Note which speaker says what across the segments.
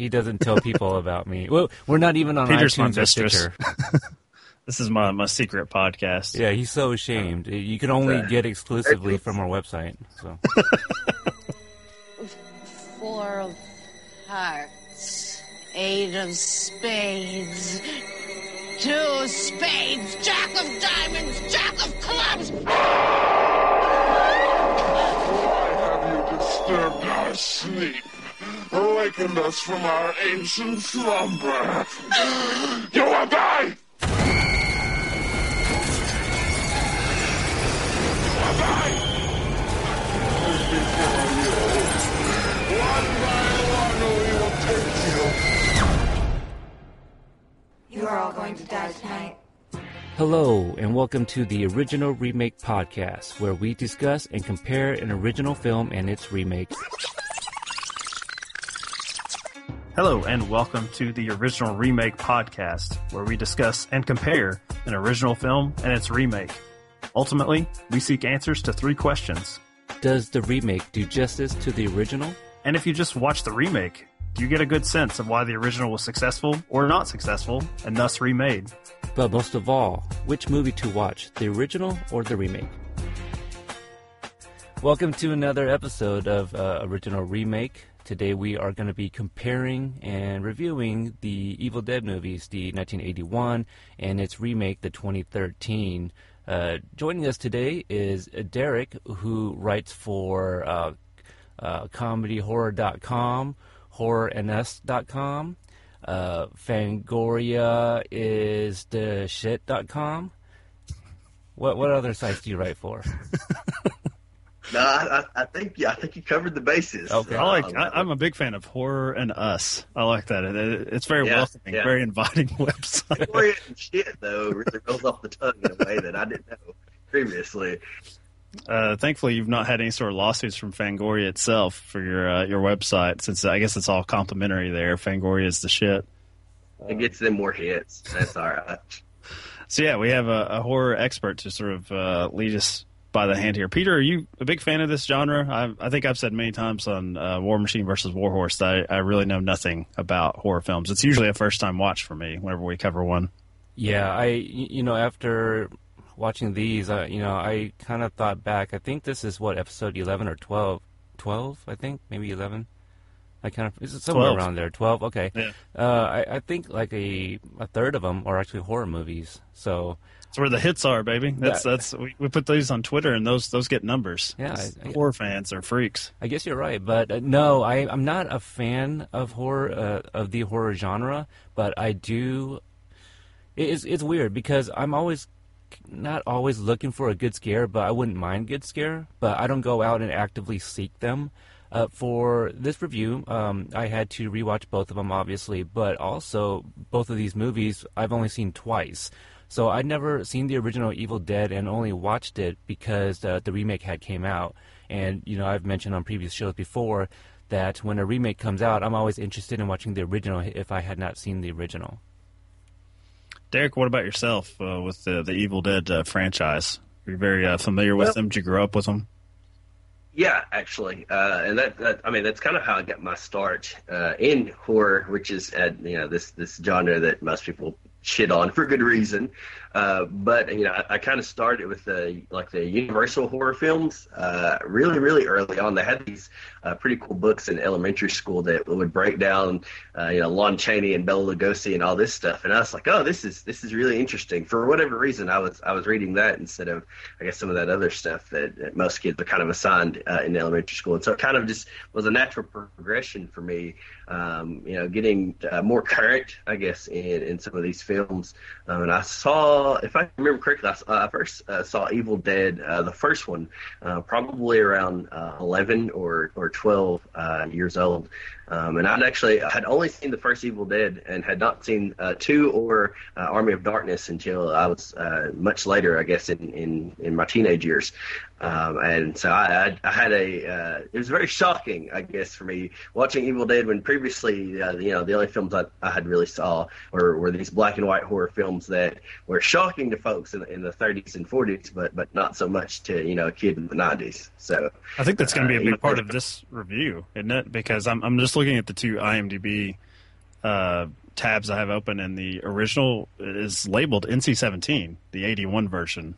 Speaker 1: he doesn't tell people about me. Well, we're not even on
Speaker 2: Peter's my
Speaker 1: iTunes or
Speaker 2: mistress.
Speaker 1: Stitcher.
Speaker 2: This is my, my secret podcast.
Speaker 1: Yeah, he's so ashamed. Uh, you can only get exclusively from our website. So
Speaker 3: Four of hearts, eight of spades, two spades, jack of diamonds, jack of clubs.
Speaker 4: Why have you disturbed our sleep? Awakened us from our ancient slumber. You will die! You will die! Before you. One by one we will take you.
Speaker 5: You are all going to die tonight.
Speaker 1: Hello, and welcome to the Original Remake Podcast, where we discuss and compare an original film and its remake.
Speaker 2: Hello, and welcome to the Original Remake Podcast, where we discuss and compare an original film and its remake. Ultimately, we seek answers to three questions.
Speaker 1: Does the remake do justice to the original?
Speaker 2: And if you just watch the remake, do you get a good sense of why the original was successful or not successful and thus remade?
Speaker 1: But most of all, which movie to watch, the original or the remake? Welcome to another episode of uh, Original Remake. Today we are going to be comparing and reviewing the Evil Dead movies, the 1981 and its remake, the 2013. Uh, joining us today is Derek, who writes for uh, uh, comedyhorror.com, horrorns.com. Uh. What what other sites do you write for?
Speaker 6: No, I, I I think yeah, I think you covered the bases.
Speaker 1: Okay.
Speaker 2: I like.
Speaker 6: Um,
Speaker 2: I, I'm a big fan of horror and us. I like that. It, it- it's very
Speaker 6: Yeah,
Speaker 2: welcoming,
Speaker 6: yeah.
Speaker 2: very inviting website.
Speaker 6: Fangoria and shit though really rolls off the tongue in a way that I didn't know previously.
Speaker 2: Uh, thankfully, you've not had any sort of lawsuits from Fangoria itself for your uh, your website, since I guess it's all complimentary there. Fangoria is the shit.
Speaker 6: It gets them more hits. That's all right.
Speaker 2: So yeah, we have a, a horror expert to sort of uh, lead us by the hand here. Peter, are you a big fan of this genre? I, I think I've said many times on uh, War Machine versus Warhorse that I, I really know nothing about horror films. It's usually a first time watch for me whenever we cover one.
Speaker 1: Yeah, I you know after watching these, uh, you know I kind of thought back. I think this is what episode eleven or 12? 12, I think maybe eleven. I kind of is it somewhere
Speaker 2: 12.
Speaker 1: around there? Twelve, okay.
Speaker 2: Yeah.
Speaker 1: Uh, I, I think like a a third of them are actually horror movies. So
Speaker 2: That's where the hits are, baby. That's
Speaker 1: Yeah.
Speaker 2: that's we, we put these on Twitter and those those get numbers.
Speaker 1: Yeah, I-
Speaker 2: horror fans are freaks.
Speaker 1: I guess you're right, but uh, no, I, I'm not a fan of horror uh, of the horror genre. But I do. It's it's weird because I'm always not always looking for a good scare, but I wouldn't mind good scare. But I don't go out and actively seek them. Uh, for this review, um, I had to rewatch both of them, obviously, but also both of these movies I've only seen twice. So I'd never seen the original Evil Dead and only watched it because uh, the remake had came out. And you know, I've mentioned on previous shows before that when a remake comes out, I'm always interested in watching the original if I had not seen the original.
Speaker 2: Derek, what about yourself uh, with the the Evil Dead uh, franchise? Are You're very uh, familiar with
Speaker 6: Well-
Speaker 2: them. Did you grow up with them?
Speaker 6: Yeah, actually, uh, and that, that I mean that's kind of how I got my start uh, in horror, which is uh, you know this this genre that most people shit on for good reason. Uh, but you know, I, I kind of started with the like the Universal horror films. Uh, really, really early on, they had these uh, pretty cool books in elementary school that would break down, uh, you know, Lon Chaney and Bela Lugosi and all this stuff. And I was like, oh, this is this is really interesting. For whatever reason, I was I was reading that instead of I guess some of that other stuff that, that most kids are kind of assigned uh, in elementary school. And so it kind of just was a natural progression for me. Um, you know, getting more current, I guess, in, in some of these films. Um, and I saw, if I remember correctly, I, uh, I first uh, saw Evil Dead, uh, the first one, uh, probably around uh, 11 or, or 12 uh, years old. Um, and I'd actually had only seen the first Evil Dead and had not seen uh, two or uh, Army of Darkness until I was uh, much later, I guess, in, in, in my teenage years. Um, and so I, I, I had a, uh, it was very shocking, I guess, for me watching Evil Dead when previously, uh, you know, the only films I, I had really saw were, were these black and white horror films that were shocking to folks in, in the 30s and 40s, but, but not so much to, you know, a kid in the 90s. So,
Speaker 2: I think that's going to be a
Speaker 6: Uh,
Speaker 2: big part of this review, isn't it? Because I'm I'm just looking at the two IMDb uh, tabs I have open, and the original is labeled NC-17, the '81 version,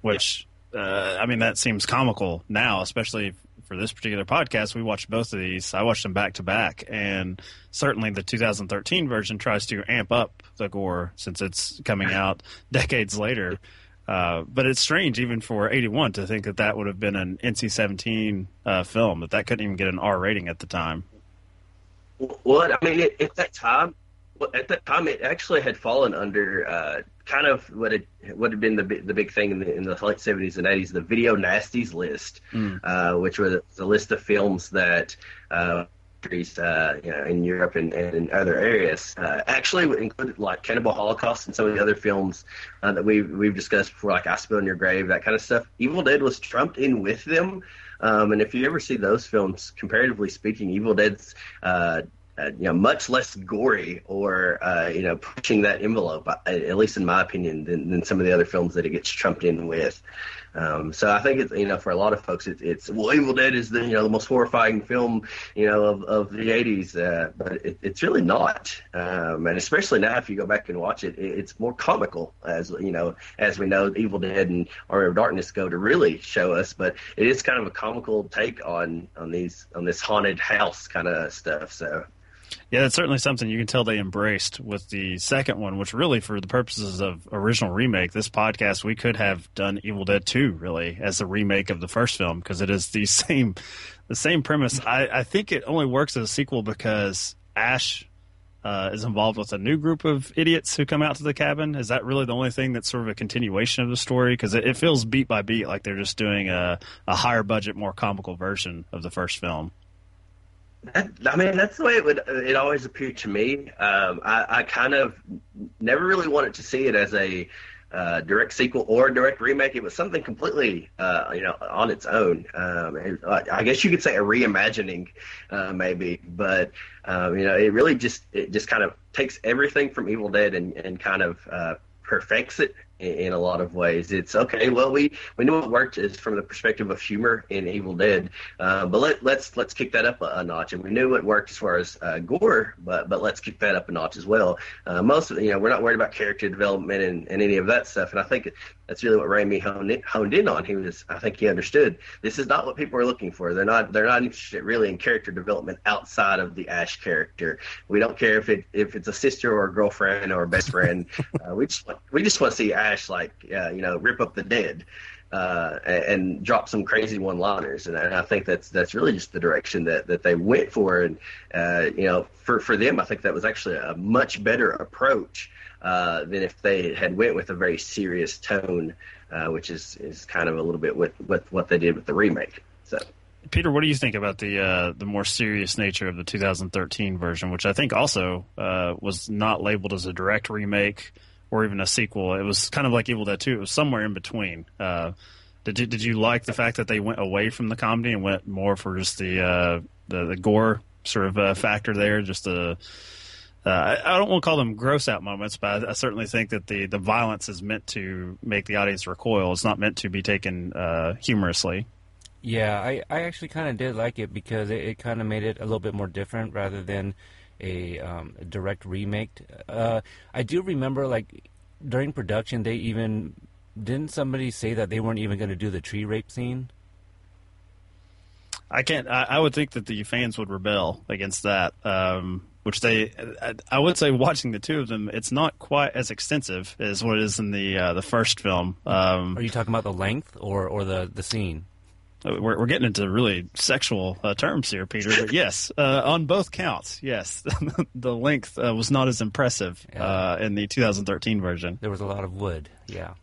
Speaker 2: which uh, I mean that seems comical now, especially for this particular podcast. We watched both of these. I watched them back to back, and certainly the 2013 version tries to amp up the gore since it's coming out decades later. Uh, but it's strange, even for '81, to think that that would have been an NC-17 uh, film that that couldn't even get an R rating at the time.
Speaker 6: Well, I mean, at, at that time, at that time, it actually had fallen under uh, kind of what had what had been the the big thing in the, in the late seventies and eighties, the video nasties list, mm. uh, which was a list of films that. Uh, uh, you know, in Europe and, and in other areas, uh, actually included like Cannibal Holocaust and some of the other films uh, that we've we've discussed before, like I Spit on Your Grave, that kind of stuff. Evil Dead was trumped in with them, um, and if you ever see those films, comparatively speaking, Evil Dead's uh, uh, you know, much less gory or uh, you know, pushing that envelope, uh, at least in my opinion, than, than some of the other films that it gets trumped in with. Um, so I think it's you know for a lot of folks it, it's well Evil Dead is the you know the most horrifying film you know of, of the 80s uh, but it, it's really not. Um, and especially now if you go back and watch it, it, it's more comical as you know as we know Evil Dead and Army of Darkness go to really show us but it is kind of a comical take on on these on this haunted house kind of stuff so
Speaker 2: yeah, that's certainly something you can tell they embraced with the second one, which really, for the purposes of original remake, this podcast, we could have done Evil Dead 2, really, as a remake of the first film, because it is the same the same premise. I, I think it only works as a sequel because Ash uh, is involved with a new group of idiots who come out to the cabin. Is that really the only thing that's sort of a continuation of the story? Because it, it, feels beat by beat like they're just doing a, a higher budget, more comical version of the first film.
Speaker 6: That, I mean, that's the way it would. It always appeared to me. Um, I, I, kind of never really wanted to see it as a uh, direct sequel or direct remake. It was something completely, uh, you know, on its own. Um, and, uh, I guess you could say a reimagining, uh, maybe. But um, you know, it really just it just kind of takes everything from Evil Dead and, and kind of uh, perfects it in a lot of ways. It's okay. Well, we we knew it worked is from the perspective of humor in Evil Dead, uh, but let, let's let's kick that up a, a, notch. And we knew it worked as far as uh, gore, but but let's kick that up a notch as well. Uh, most of you know we're not worried about character development and, and any of that stuff. And I think that's really what Raimi honed in, honed in on. He was I think he understood this is not what people are looking for. They're not they're not interested really in character development outside of the Ash character. We don't care if it if it's a sister or a girlfriend or a best friend. Uh, we just want, we just want to see Ash Ash like uh, you know rip up the dead uh, and, and, drop some crazy one-liners, and, and, I think that's that's really just the direction that, that they went for, and uh, you know for for them I think that was actually a much better approach uh, than if they had went with a very serious tone, uh, which is is kind of a little bit with with what they did with the remake. So.
Speaker 2: Peter, what do you think about the uh, the more serious nature of the 2013 version, which I think also uh, was not labeled as a direct remake, or even a sequel. It was kind of like Evil Dead 2. It was somewhere in between. Uh, did you did you like the fact that they went away from the comedy and went more for just the uh, the, the gore sort of factor there? Just the uh, I, don't want to call them gross out moments, but I, I, certainly think that the the violence is meant to make the audience recoil. It's not meant to be taken uh, humorously.
Speaker 1: Yeah, I, I actually kind of did like it because it, it kind of made it a little bit more different rather than a, um, a direct remake. Uh, I do remember, like during production, they even didn't somebody say that they weren't even going to do the tree rape scene.
Speaker 2: I can't. I, I, would think that the fans would rebel against that. Um, which they, I, I, would say, watching the two of them, it's not quite as extensive as what it is in the uh, the first film. Um,
Speaker 1: Are you talking about the length or or the the scene?
Speaker 2: We're, we're getting into really sexual uh, terms here, Peter. But yes, uh, on both counts, yes, the length uh, was not as impressive yeah. Uh, in the 2013 version.
Speaker 1: There was a lot of wood. Yeah.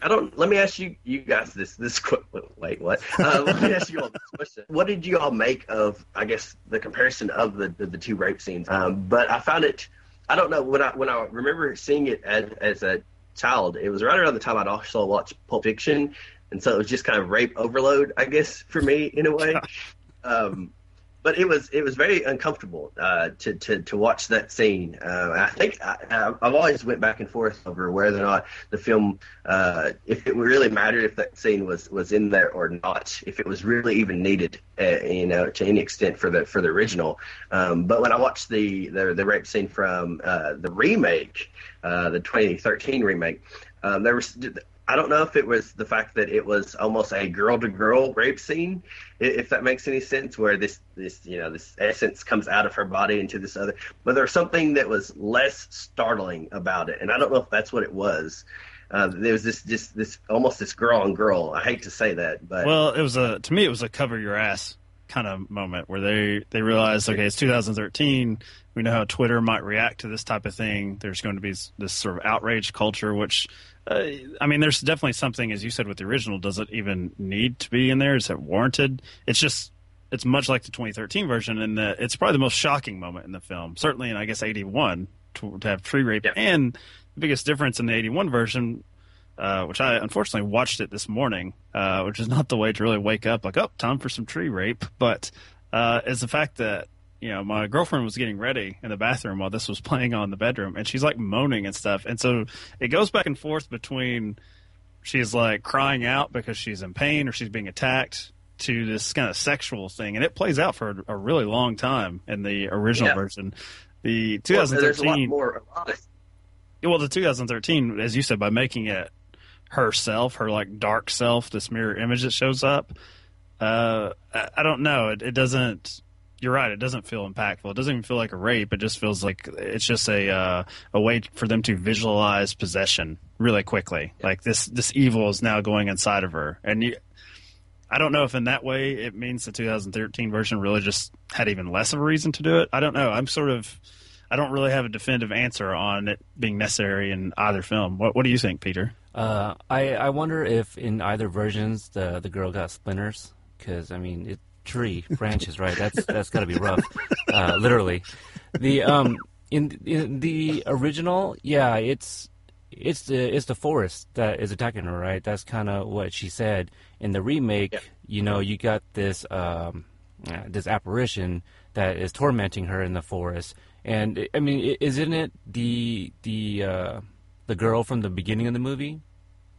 Speaker 6: I don't. Let me ask you, you guys this this quick. wait what? Uh, let me ask you all this question. What did you all make of? I guess the comparison of the the, the two rape scenes. Um, but I found it. I don't know when I when I remember seeing it as as a child. It was right around the time I'd also watched Pulp Fiction, and so it was just kind of rape overload, I guess, for me in a way. um, but it was it was very uncomfortable uh, to, to to watch that scene. Uh, I think I, I've always went back and forth over whether or not the film, uh, if it really mattered if that scene was was in there or not, if it was really even needed, uh, you know, to any extent for the for the original. Um, but when I watched the the, the rape scene from uh, the remake, uh, the 2013 remake, um, there was I don't know if it was the fact that it was almost a girl to girl rape scene, if that makes any sense, where this this you know this essence comes out of her body into this other, but there's something that was less startling about it, and I don't know if that's what it was. Uh, there was this this this almost this girl on girl. I hate to say that, but
Speaker 2: well, it was a to me it was a cover your ass kind of moment where they they realized okay it's 2013 we know how Twitter might react to this type of thing. There's going to be this sort of outrage culture, which uh, I mean, there's definitely something, as you said, with the original. Does it even need to be in there? Is it warranted? It's just, it's much like the 2013 version, and it's probably the most shocking moment in the film. Certainly, in I guess 81 to, to have tree rape, yeah. and the biggest difference in the 81 version, uh, which I unfortunately watched it this morning, uh, which is not the way to really wake up like, oh, time for some tree rape, but uh, is the fact that you know, my girlfriend was getting ready in the bathroom while this was playing on the bedroom, and she's like moaning and stuff. And so it goes back and forth between she's like crying out because she's in pain or she's being attacked to this kind of sexual thing, and it plays out for a, a really long time in the original yeah. version. The 2013, well, well, the 2013, as you said, by making it herself, her like dark self, this mirror image that shows up. Uh, I, I don't know. It, it doesn't you're right. It doesn't feel impactful. It doesn't even feel like a rape. It just feels like it's just a uh, a way for them to visualize possession really quickly. Like this this evil is now going inside of her, and you, I don't know if in that way it means the 2013 version really just had even less of a reason to do it. I don't know. I'm sort of I don't really have a definitive answer on it being necessary in either film. What What do you think, Peter?
Speaker 1: Uh, I I wonder if in either versions the the girl got splinters because I mean it tree branches, right? That's that's got to be rough, uh, literally. The um in, in the original, yeah, it's it's the it's the forest that is attacking her, right? That's kind of what she said. In the remake, yeah. you know, you got this um uh, this apparition that is tormenting her in the forest, and I mean, isn't it the the uh, the girl from the beginning of the movie?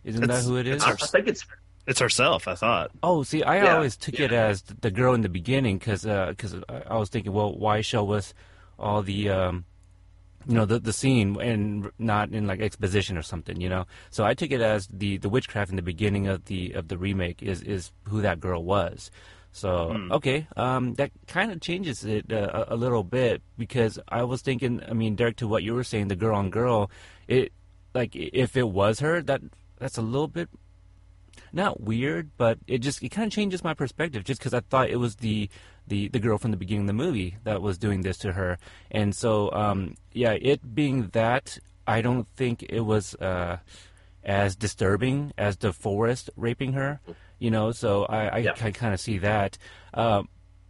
Speaker 1: Isn't it's, that who it is?
Speaker 6: I think it's
Speaker 2: it's herself, I thought.
Speaker 1: Oh, see, I yeah. always took yeah. it as the girl in the beginning because because uh, I was thinking, well, why show us all the um, you know the the scene and not in like exposition or something, you know? So I took it as the the witchcraft in the beginning of the of the remake is is who that girl was. So mm. okay, um, that kind of changes it uh, a, a little bit because I was thinking, I mean, Derek, to what you were saying, the girl on girl, it like if it was her, that that's a little bit not weird, but it just it kind of changes my perspective just because I thought it was the the the girl from the beginning of the movie that was doing this to her, and so um, yeah, it being that I don't think it was uh, as disturbing as the forest raping her, you know. So I I, yeah. I kind of see that. Uh,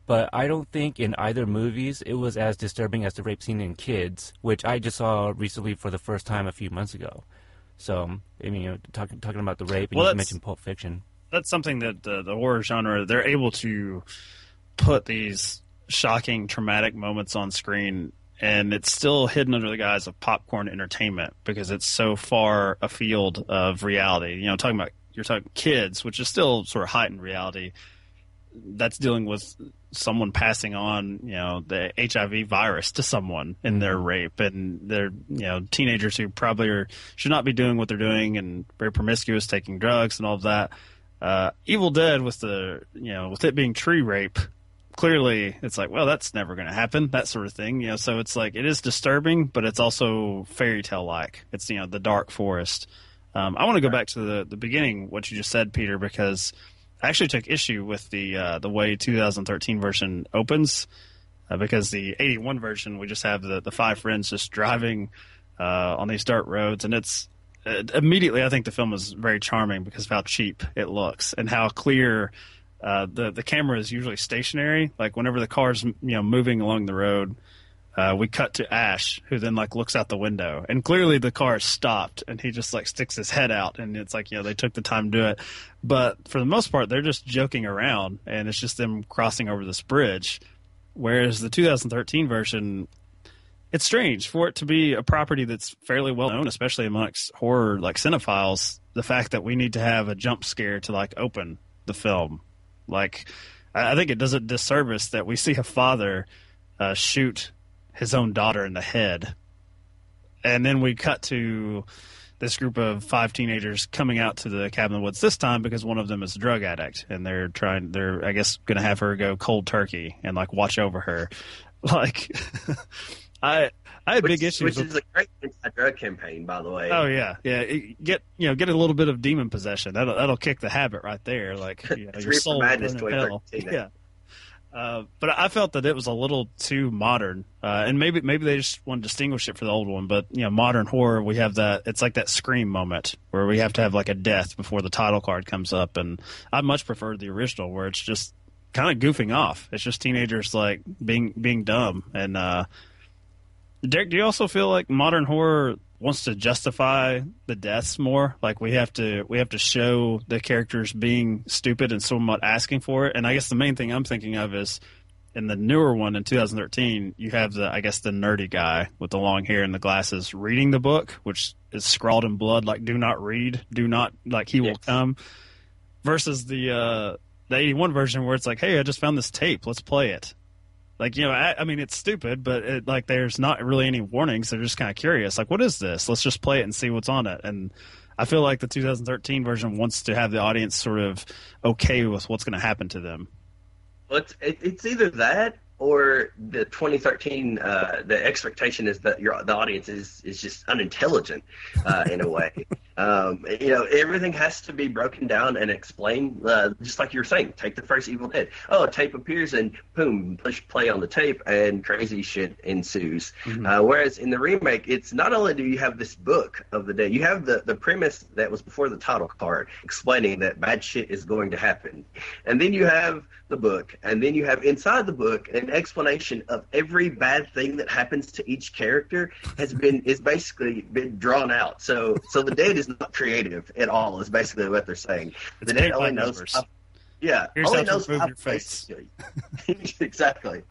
Speaker 1: but I don't think in either movies it was as disturbing as the rape scene in Kids, which I just saw recently for the first time a few months ago. So, I mean, you know, talking talking about the rape, and well, you mentioned Pulp Fiction.
Speaker 2: That's something that the, the horror genre they're able to put these shocking, traumatic moments on screen, and it's still hidden under the guise of popcorn entertainment because it's so far afield of reality. You know, talking about you're talking kids, which is still sort of heightened reality. That's dealing with someone passing on, you know, the HIV virus to someone in their mm-hmm. rape, and they're, you know, teenagers who probably are, should not be doing what they're doing and very promiscuous, taking drugs and all of that. Uh, Evil Dead with the, you know, with it being tree rape, clearly it's like, well, that's never going to happen, that sort of thing, you know. So it's like it is disturbing, but it's also fairy tale like. It's you know the dark forest. Um, I want to go back to the the beginning, what you just said, Peter, because I actually took issue with the uh, the way 2013 version opens uh, because the 81 version we just have the the five friends just driving uh, on these dirt roads, and it's uh, immediately I think the film is very charming because of how cheap it looks and how clear. Uh, the the camera is usually stationary. Like whenever the car's you know moving along the road, uh, we cut to Ash, who then like looks out the window, and clearly the car stopped, and he just like sticks his head out, and it's like you know they took the time to do it, but for the most part they're just joking around, and it's just them crossing over this bridge, whereas the 2013 version, it's strange. For it to be a property that's fairly well known, especially amongst horror like cinephiles. The fact that we need to have a jump scare to like open the film, like I I think it does a disservice that we see a father uh, shoot his own daughter in the head, and then we cut to this group of five teenagers coming out to the cabin in the woods this time because one of them is a drug addict and they're trying they're I guess going to have her go cold turkey and like watch over her like I I had
Speaker 6: which,
Speaker 2: big issues
Speaker 6: which
Speaker 2: with
Speaker 6: is a great anti-drug campaign, by the way.
Speaker 2: Oh yeah, yeah. It- Get you know, get a little bit of demon possession. That'll that'll kick the habit right there. Like you know, your soul
Speaker 6: Madness
Speaker 2: hell.
Speaker 6: 2013.
Speaker 2: Yeah. Uh, but I felt that it was a little too modern, uh, and maybe maybe they just want to distinguish it for the old one. But you know, modern horror, we have that. It's like that scream moment where we have to have like a death before the title card comes up, and I much prefer the original where it's just kind of goofing off. It's just teenagers like being being dumb, and uh, Derek, do you also feel like modern horror wants to justify the deaths more? Like we have to we have to show the characters being stupid and somewhat asking for it. And I guess the main thing I'm thinking of is in the newer one in 2013, you have the I guess the nerdy guy with the long hair and the glasses reading the book, which is scrawled in blood like "Do not read, do not like he will
Speaker 6: Yes.
Speaker 2: come," versus the uh, the 81 version where it's like, "Hey, I just found this tape, let's play it." Like you know, I, I mean, it's stupid, but it, like there's not really any warnings. They're just kind of curious. Like, what is this? Let's just play it and see what's on it. And I feel like the 2013 version wants to have the audience sort of okay with what's going to happen to them.
Speaker 6: Well, it's, it, it's either that or the 2013. Uh, the expectation is that your the audience is is just unintelligent uh, in a way. um, you know, everything has to be broken down and explained, uh, just like you were saying. Take the first Evil Dead. Oh, a tape appears and boom, push play on the tape, and crazy shit ensues. Uh, whereas in the remake, it's not only do you have this book of the day, you have the the premise that was before the title card explaining that bad shit is going to happen, and then you have the book, and then you have inside the book an explanation of every bad thing that happens to each character has been is basically been drawn out. So so the dead is not creative at all. Is basically what they're saying.
Speaker 2: It's
Speaker 6: the dead only knows.
Speaker 2: numbers.
Speaker 6: How, yeah,
Speaker 2: Here's
Speaker 6: only
Speaker 2: how to
Speaker 6: knows how
Speaker 2: your face.
Speaker 6: exactly.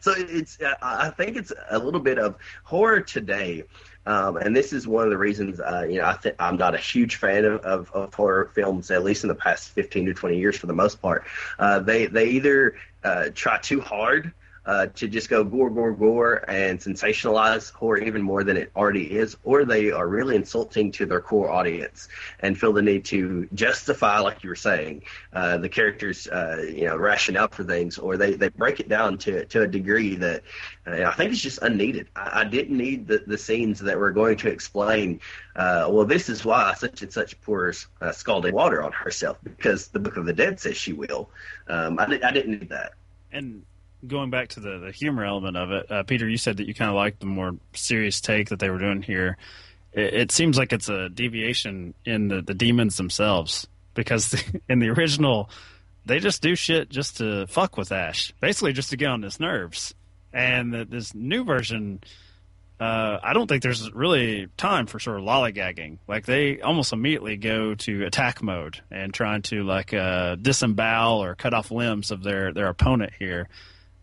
Speaker 6: So it's I I think it's a little bit of horror today. Um, and this is one of the reasons, uh, you know, I think I'm not a huge fan of, of, of horror films, at least in the past 15 to 20 years, for the most part. Uh, they they either uh, try too hard uh, to just go gore, gore, gore, and sensationalize horror even more than it already is, or they are really insulting to their core audience and feel the need to justify, like you were saying, uh, the characters, uh, you know, rationale for things, or they, they break it down to to a degree that uh, I think it's just unneeded. I, I didn't need the, the scenes that were going to explain, uh, well, this is why such and such pours uh, scalding water on herself because the Book of the Dead says she will. Um, I, I didn't need that.
Speaker 2: And going back to the, the humor element of it, uh, Peter, you said that you kind of liked the more serious take that they were doing here. It, it seems like it's a deviation in the, the demons themselves because in the original, they just do shit just to fuck with Ash, basically just to get on his nerves. And the, this new version, uh, I don't think there's really time for sort of lollygagging. Like they almost immediately go to attack mode and trying to like uh, disembowel or cut off limbs of their their opponent here.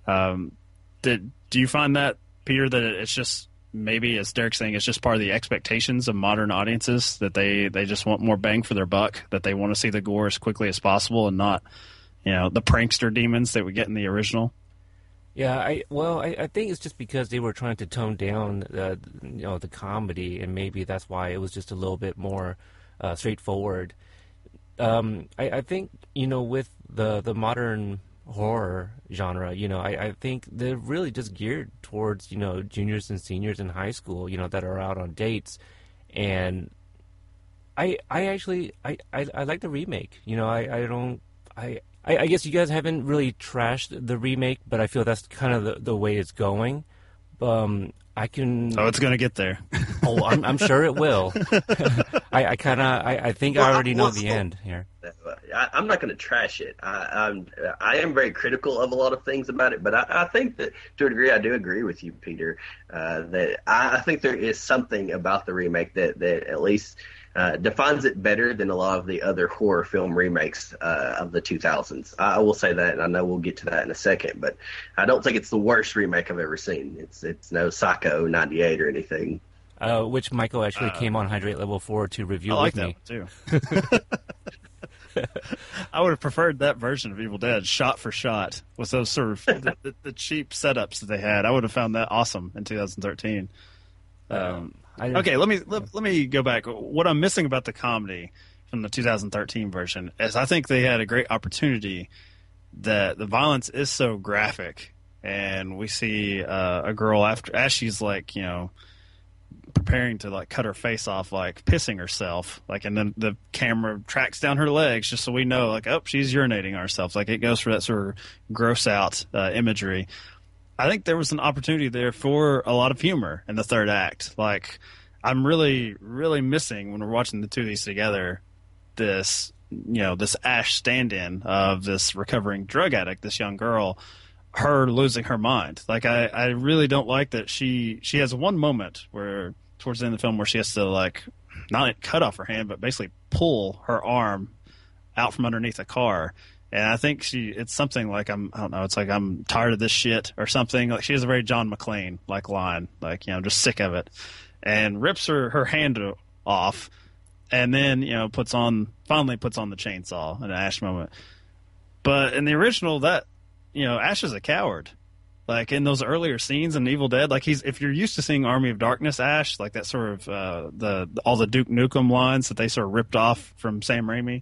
Speaker 2: Um, did do you find that Peter that it's just maybe as Derek's saying it's just part of the expectations of modern audiences that they they just want more bang for their buck that they want to see the gore as quickly as possible and not you know the prankster demons that we get in the original.
Speaker 1: Yeah, I well, I, I think it's just because they were trying to tone down, uh, you know, the comedy, and maybe that's why it was just a little bit more uh, straightforward. Um, I, I think you know, with the the modern horror genre, you know, I, I think they're really just geared towards you know juniors and seniors in high school, you know, that are out on dates, and I I actually I I, I like the remake. You know, I I don't I. I, I guess you guys haven't really trashed the remake, but I feel that's kind of the, the way it's going. Um, I can.
Speaker 2: Oh, it's gonna get there.
Speaker 1: Oh, I'm, I'm sure it will. I, I kind of, I, I think
Speaker 6: Well,
Speaker 1: I already know
Speaker 6: well,
Speaker 1: the end here.
Speaker 6: I, I'm not going to trash it. I, I'm I am very critical of a lot of things about it, but I, I think that to a degree I do agree with you, Peter. Uh, that I, I think there is something about the remake that that at least uh, defines it better than a lot of the other horror film remakes uh, of the 2000s. I, I will say that, and I know we'll get to that in a second, but I don't think it's the worst remake I've ever seen. It's it's no Psycho '98 or anything.
Speaker 1: Uh, which Michael actually came on Hydrate Level 4 to review
Speaker 2: I like
Speaker 1: with
Speaker 2: that
Speaker 1: me.
Speaker 2: one too. I would have preferred that version of Evil Dead, shot for shot, with those sort of the, the, the cheap setups that they had. I would have found that awesome in 2013. Um,
Speaker 1: I,
Speaker 2: okay, let me let, let me go back. What I'm missing about the comedy from the 2013 version is I think they had a great opportunity that the violence is so graphic, and we see uh, a girl after as she's like you know preparing to like cut her face off, like pissing herself, like, and then the camera tracks down her legs just so we know, like, oh, she's urinating herself. Like, it goes for that sort of gross out uh, imagery. I think there was an opportunity there for a lot of humor in the third act. Like, I'm really, really missing when we're watching the two of these together. This, you know, this Ash stand-in of this recovering drug addict, this young girl, her losing her mind. Like, I, I really don't like that she she has one moment where towards the end of the film where she has to like not cut off her hand, but basically pull her arm out from underneath a car. And I think she, it's something like I'm, I don't know, it's like I'm tired of this shit or something. Like she has a very John McClane like line, like you know, I'm just sick of it, and rips her her hand off, and then you know puts on finally puts on the chainsaw in an Ash moment. But in the original, that you know, Ash is a coward. Like in those earlier scenes in Evil Dead, like he's if you're used to seeing Army of Darkness Ash, like that sort of uh, the all the Duke Nukem lines that they sort of ripped off from Sam Raimi.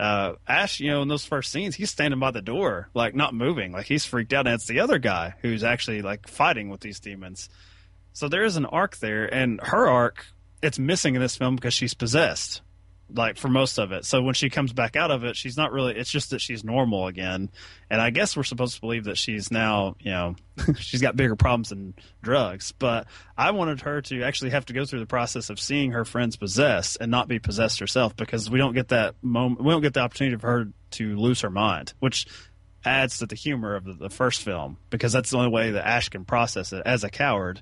Speaker 2: Uh, Ash, you know, in those first scenes, he's standing by the door, like not moving, like he's freaked out, and it's the other guy who's actually like fighting with these demons. So there is an arc there, and her arc it's missing in this film because she's possessed, like for most of it. So when she comes back out of it, she's not really. It's just that she's normal again, and I guess we're supposed to believe that she's now, you know, she's got bigger problems than drugs. But I wanted her to actually have to go through the process of seeing her friends possessed and not be possessed herself because we don't get that moment. We don't get the opportunity for her to lose her mind, which adds to the humor of the, the first film because that's the only way that Ash can process it as a coward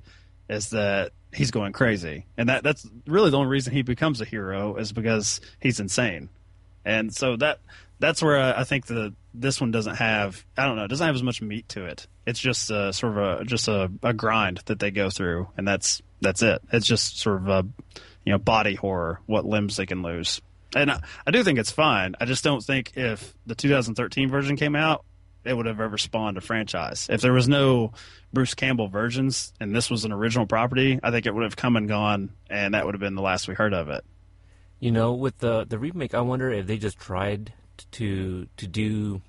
Speaker 2: is that he's going crazy, and that that's really the only reason he becomes a hero is because he's insane, and so that that's where I, I think the this one doesn't have I don't know it doesn't have as much meat to it. It's just uh, sort of a just a, a grind that they go through, and that's that's it. It's just sort of a you know body horror, what limbs they can lose. And I, I do think it's fine. I just don't think if the 2013 version came out, it would have ever spawned a franchise. If there was no Bruce Campbell versions and this was an original property, I think it would have come and gone, and that would have been the last we heard of it.
Speaker 1: You know, with the the remake, I wonder if they just tried to to do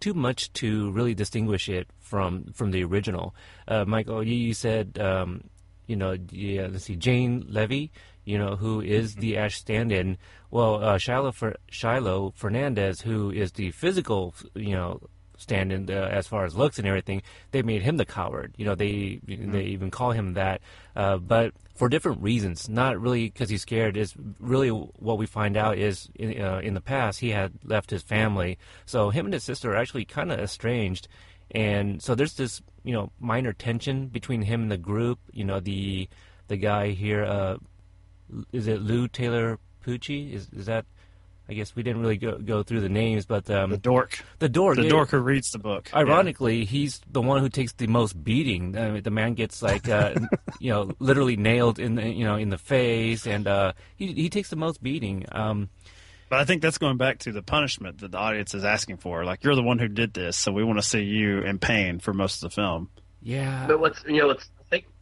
Speaker 1: too much to really distinguish it from from the original. Uh, Michael, you, you said, um, you know, yeah, let's see, Jane Levy, you know, who is the Ash stand-in. Well, uh, Shiloh, Fer- Shiloh Fernandez, who is the physical, you know, stand-in uh, as far as looks and everything, they made him the coward. You know, they they even call him that, uh, but for different reasons. Not really because he's scared. Is really what we find out is in, uh, in the past he had left his family, so him and his sister are actually kind of estranged, and so there's this you know minor tension between him and the group. You know the the guy here, uh, is it Lou Taylor Pucci? Is is that? I guess we didn't really go, go through the names, but um,
Speaker 2: The dork,
Speaker 1: the dork,
Speaker 2: the
Speaker 1: yeah.
Speaker 2: dork who reads the book.
Speaker 1: Ironically, he's the one who takes the most beating. I mean, the man gets like, uh, you know, literally nailed in the, you know, in the face, and uh, he he takes the most beating. Um,
Speaker 2: But I think that's going back to the punishment that the audience is asking for. Like you're the one who did this, so we want to see you in pain for most of the film.
Speaker 1: yeah,
Speaker 6: But what's you know what's I think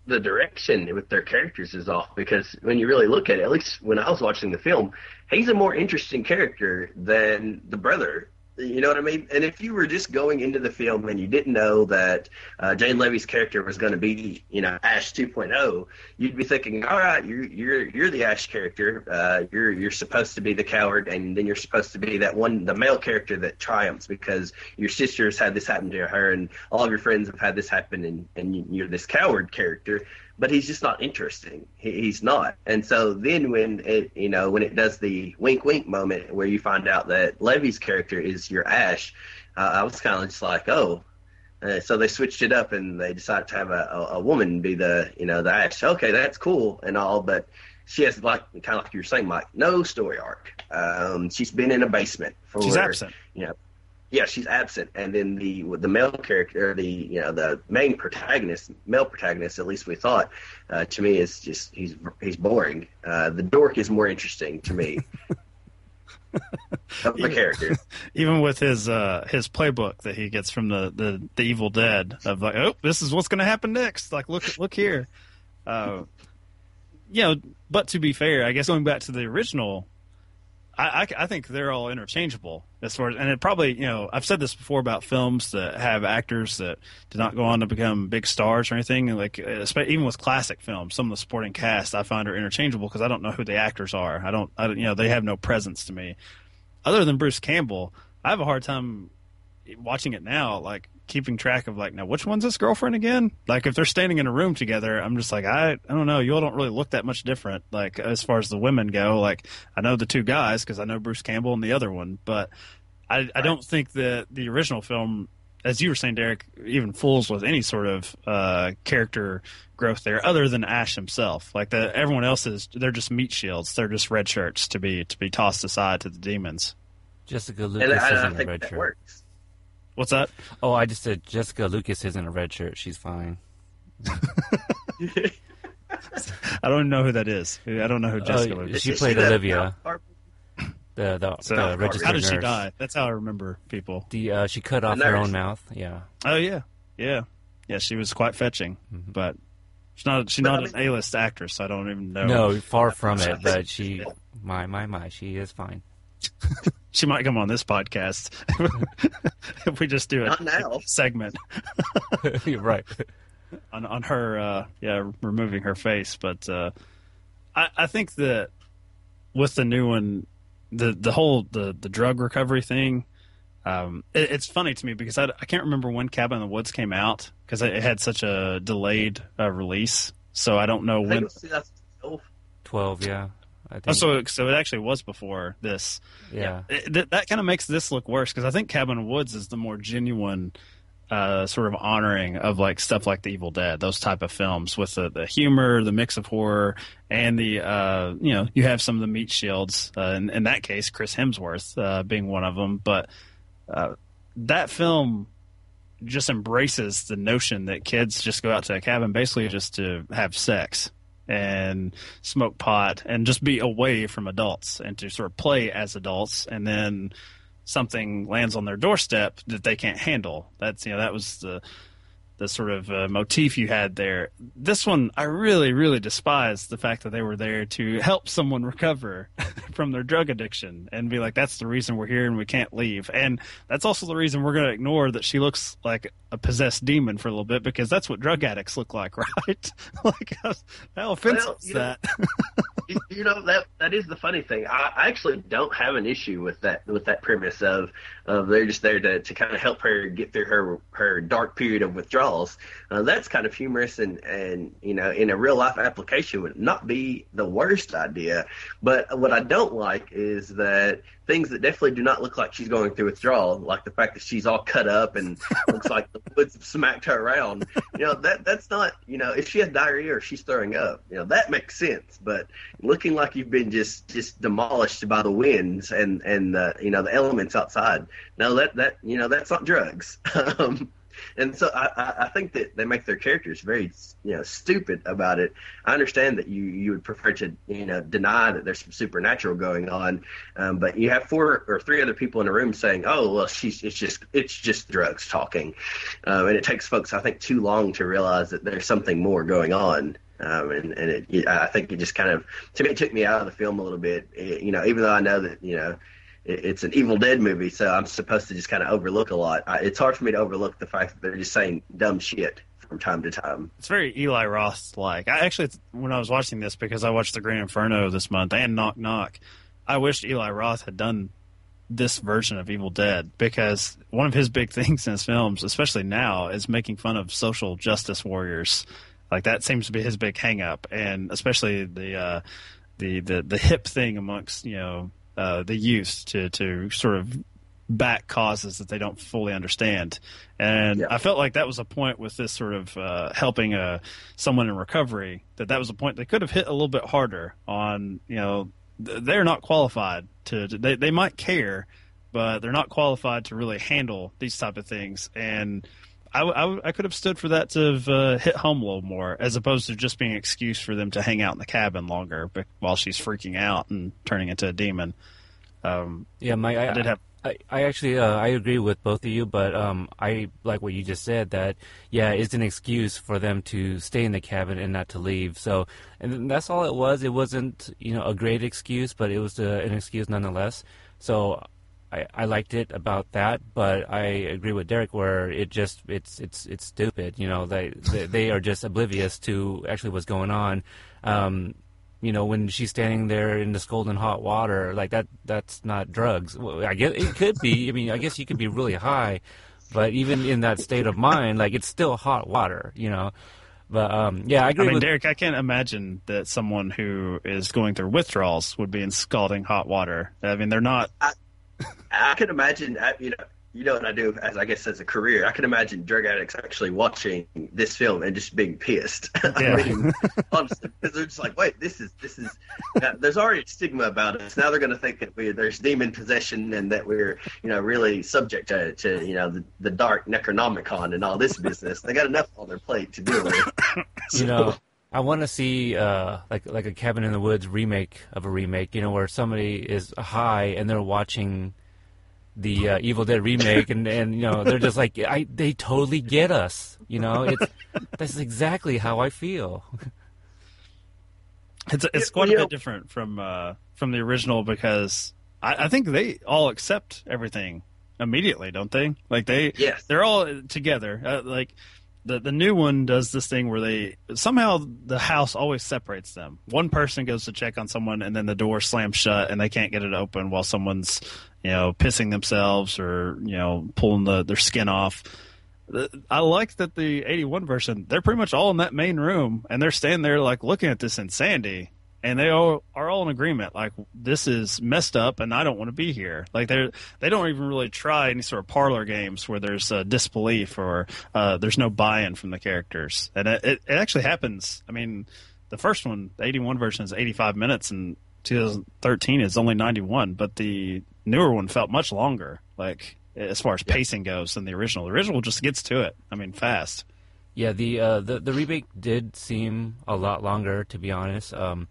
Speaker 6: the direction with their characters is off because when you really look at it, at least when I was watching the film, he's a more interesting character than the brother. You know what I mean? And if you were just going into the film and you didn't know that uh, Jane Levy's character was going to be, you know, Ash 2.0, you'd be thinking, all right, you're you're you're the Ash character. Uh, you're you're supposed to be the coward, and then you're supposed to be that one, the male character that triumphs because your sister's had this happen to her, and all of your friends have had this happen, and and you- you're this coward character. But he's just not interesting. He, he's not. And so then when it, you know, when it does the wink wink moment where you find out that Levy's character is your Ash, uh, I was kind of just like, oh. Uh, so they switched it up and they decided to have a, a, a woman be the, you know, the Ash. Okay, that's cool and all, but she has like kind of like you were saying, Mike, no story arc. Um, she's been in a basement for
Speaker 2: She's absent.
Speaker 6: You know, yeah, she's absent, and then the the male character, the you know the main protagonist, male protagonist, at least we thought, uh, to me is just he's he's boring. Uh, the dork is more interesting to me. of the character,
Speaker 2: even with his uh, his playbook that he gets from the, the, the Evil Dead of like, oh, this is what's going to happen next. Like, look look here. Uh, you know, but to be fair, I guess going back to the original I, I, I, think they're all interchangeable as far as, and it probably, you know, I've said this before about films that have actors that did not go on to become big stars or anything. Like, uh, even with classic films, some of the supporting cast I find are interchangeable because I don't know who the actors are. I don't, I don't, you know, they have no presence to me. Other than Bruce Campbell, I have a hard time watching it now. Like, keeping track of like now which one's his girlfriend again? Like if they're standing in a room together i'm just like i i don't know. You all don't really look that much different like as far as the women go. Like i know the two guys because i know bruce campbell and the other one but i right. i don't think that the original film as you were saying derek even fools with any sort of uh character growth there other than ash himself. Like the everyone else is they're just meat shields. They're just red shirts to be to be tossed aside to the demons.
Speaker 1: Jessica lucas and I, I, red shirt.
Speaker 6: works.
Speaker 2: What's that?
Speaker 1: Oh, I just said Jessica Lucas is in a red shirt. She's fine.
Speaker 2: I don't know who that is. I don't know who Jessica uh, Lucas.
Speaker 1: She played Olivia. The the,
Speaker 2: so,
Speaker 1: the registered
Speaker 2: How did
Speaker 1: nurse.
Speaker 2: she die? That's how I remember people.
Speaker 1: The uh, she cut off her own mouth. Yeah.
Speaker 2: Oh yeah, yeah, yeah. She was quite fetching, mm-hmm. but she's not she's but not I mean, an A list actress. So I don't even know.
Speaker 1: No, far from it. But she, my my my, she is fine.
Speaker 2: she might come on this podcast if we just do a,
Speaker 6: a
Speaker 2: segment.
Speaker 1: You're right.
Speaker 2: on on her, uh, yeah, removing her face. But uh, I, I think that with the new one, the the whole the the drug recovery thing. Um, it, it's funny to me because I, I can't remember when Cabin in the Woods came out because it, it had such a delayed uh, release. So I don't know I when.
Speaker 1: Twelve, yeah.
Speaker 2: Oh, so so it actually was before this.
Speaker 1: Yeah,
Speaker 2: it, that, that kind of makes this look worse because I think Cabin Woods is the more genuine uh, sort of honoring of like stuff like The Evil Dead, those type of films with the, the humor, the mix of horror, and the uh, you know you have some of the meat shields. Uh, in, in that case, Chris Hemsworth uh, being one of them, but uh, that film just embraces the notion that kids just go out to a cabin basically just to have sex and smoke pot and just be away from adults and to sort of play as adults. And then something lands on their doorstep that they can't handle. That's you know that was the the sort of uh, motif you had there. This one, I really, really despise the fact that they were there to help someone recover from their drug addiction and be like, that's the reason we're here and we can't leave. And that's also the reason we're going to ignore that she looks like a possessed demon for a little bit because that's what drug addicts look like, right? like, how, how offensive well, is that?
Speaker 6: you know that that is the funny thing. I, I actually don't have an issue with that with that premise of of they're just there to, to kind of help her get through her her dark period of Uh, that's kind of humorous and and you know in a real life application would not be the worst idea. But what I don't like is that things that definitely do not look like she's going through withdrawal, like the fact that she's all cut up and looks like the woods have smacked her around. You know, that that's not, you know, if she has diarrhea or she's throwing up, you know, that makes sense. But looking like you've been just just demolished by the winds and and the you know the elements outside, no, that that you know that's not drugs. um, and so I, I think that they make their characters very you know stupid about it. I understand that you you would prefer to you know deny that there's some supernatural going on, um, but you have four or three other people in a room saying, "Oh well, she's it's just it's just drugs talking," um, and it takes folks I think too long to realize that there's something more going on. Um, and and it, I think it just kind of to me it took me out of the film a little bit. It, you know, even though I know that you know it's an Evil Dead movie, so I'm supposed to just kind of overlook a lot. I, it's hard for me to overlook the fact that they're just saying dumb shit from time to time.
Speaker 2: It's very Eli Roth like. I actually, when I was watching this, because I watched The Green Inferno this month and Knock Knock, I wished Eli Roth had done this version of Evil Dead because one of his big things in his films, especially now, is making fun of social justice warriors Like that seems to be his big hang up, and especially the uh, the the the hip thing amongst you know uh, the youth to to sort of back causes that they don't fully understand. And
Speaker 6: Yeah.
Speaker 2: I felt like that was a point with this sort of uh, helping uh, someone in recovery that that was a point they could have hit a little bit harder on. You know, th- they're not qualified to. to- They they might care, but they're not qualified to really handle these type of things. And I, I I could have stood for that to have uh, hit home a little more, as opposed to just being an excuse for them to hang out in the cabin longer while she's freaking out and turning into a demon. Um,
Speaker 1: Yeah, my I,
Speaker 2: I did have-
Speaker 1: I, I actually uh, I agree with both of you, but um, I like what you just said that yeah, it's an excuse for them to stay in the cabin and not to leave. So, and that's all it was. It wasn't you know a great excuse, but it was uh, an excuse nonetheless. So. I, I liked it about that, but I agree with Derek where it just it's it's it's stupid. You know, they they, they are just oblivious to actually what's going on. Um, you know, when she's standing there in the scalding hot water, like that, that's not drugs. Well, I guess it could be. I mean, I guess you could be really high, but even in that state of mind, like it's still hot water, you know. But um, yeah, I
Speaker 2: I
Speaker 1: agree
Speaker 2: mean,
Speaker 1: with.
Speaker 2: Derek, I can't imagine that someone who is going through withdrawals would be in scalding hot water. I mean, they're not.
Speaker 6: I can imagine, uh, you know, you know what I do as I guess as a career. I can imagine drug addicts actually watching this film and just being pissed.
Speaker 2: Yeah.
Speaker 6: I mean, honestly, because they're just like, wait, this is this is. Uh, there's already a stigma about us. Now they're going to think that we there's demon possession and that we're you know really subject to, to you know the, the dark Necronomicon and all this business. They got enough on their plate to deal with.
Speaker 1: you know, I want to see uh, like like a Cabin in the Woods remake of a remake. You know, where somebody is high and they're watching the uh, Evil Dead remake, and and you know they're just like, I they totally get us. You know, it's that's exactly how I feel.
Speaker 2: It's it's quite a bit different from uh, from the original because I, I think they all accept everything immediately, don't they? Like they
Speaker 6: Yes.
Speaker 2: they're all together. Uh, like the the new one does this thing where they somehow the house always separates them. One person goes to check on someone, and then the door slams shut, and they can't get it open while someone's you know pissing themselves or you know pulling the, their skin off. I like that the 81 version, they're pretty much all in that main room and they're standing there like looking at this insanity and they all are all in agreement like this is messed up and I don't want to be here. Like they're they don't even really try any sort of parlor games where there's uh, disbelief or uh, there's no buy-in from the characters. And it, it, it actually happens. I mean, the first one, the 81 version is 85 minutes and 2013 is only 91, but the newer one felt much longer. Like as far as pacing goes than the original. The original just gets to it. I mean, fast.
Speaker 1: Yeah, the uh, the the remake did seem a lot longer, to be honest. Um,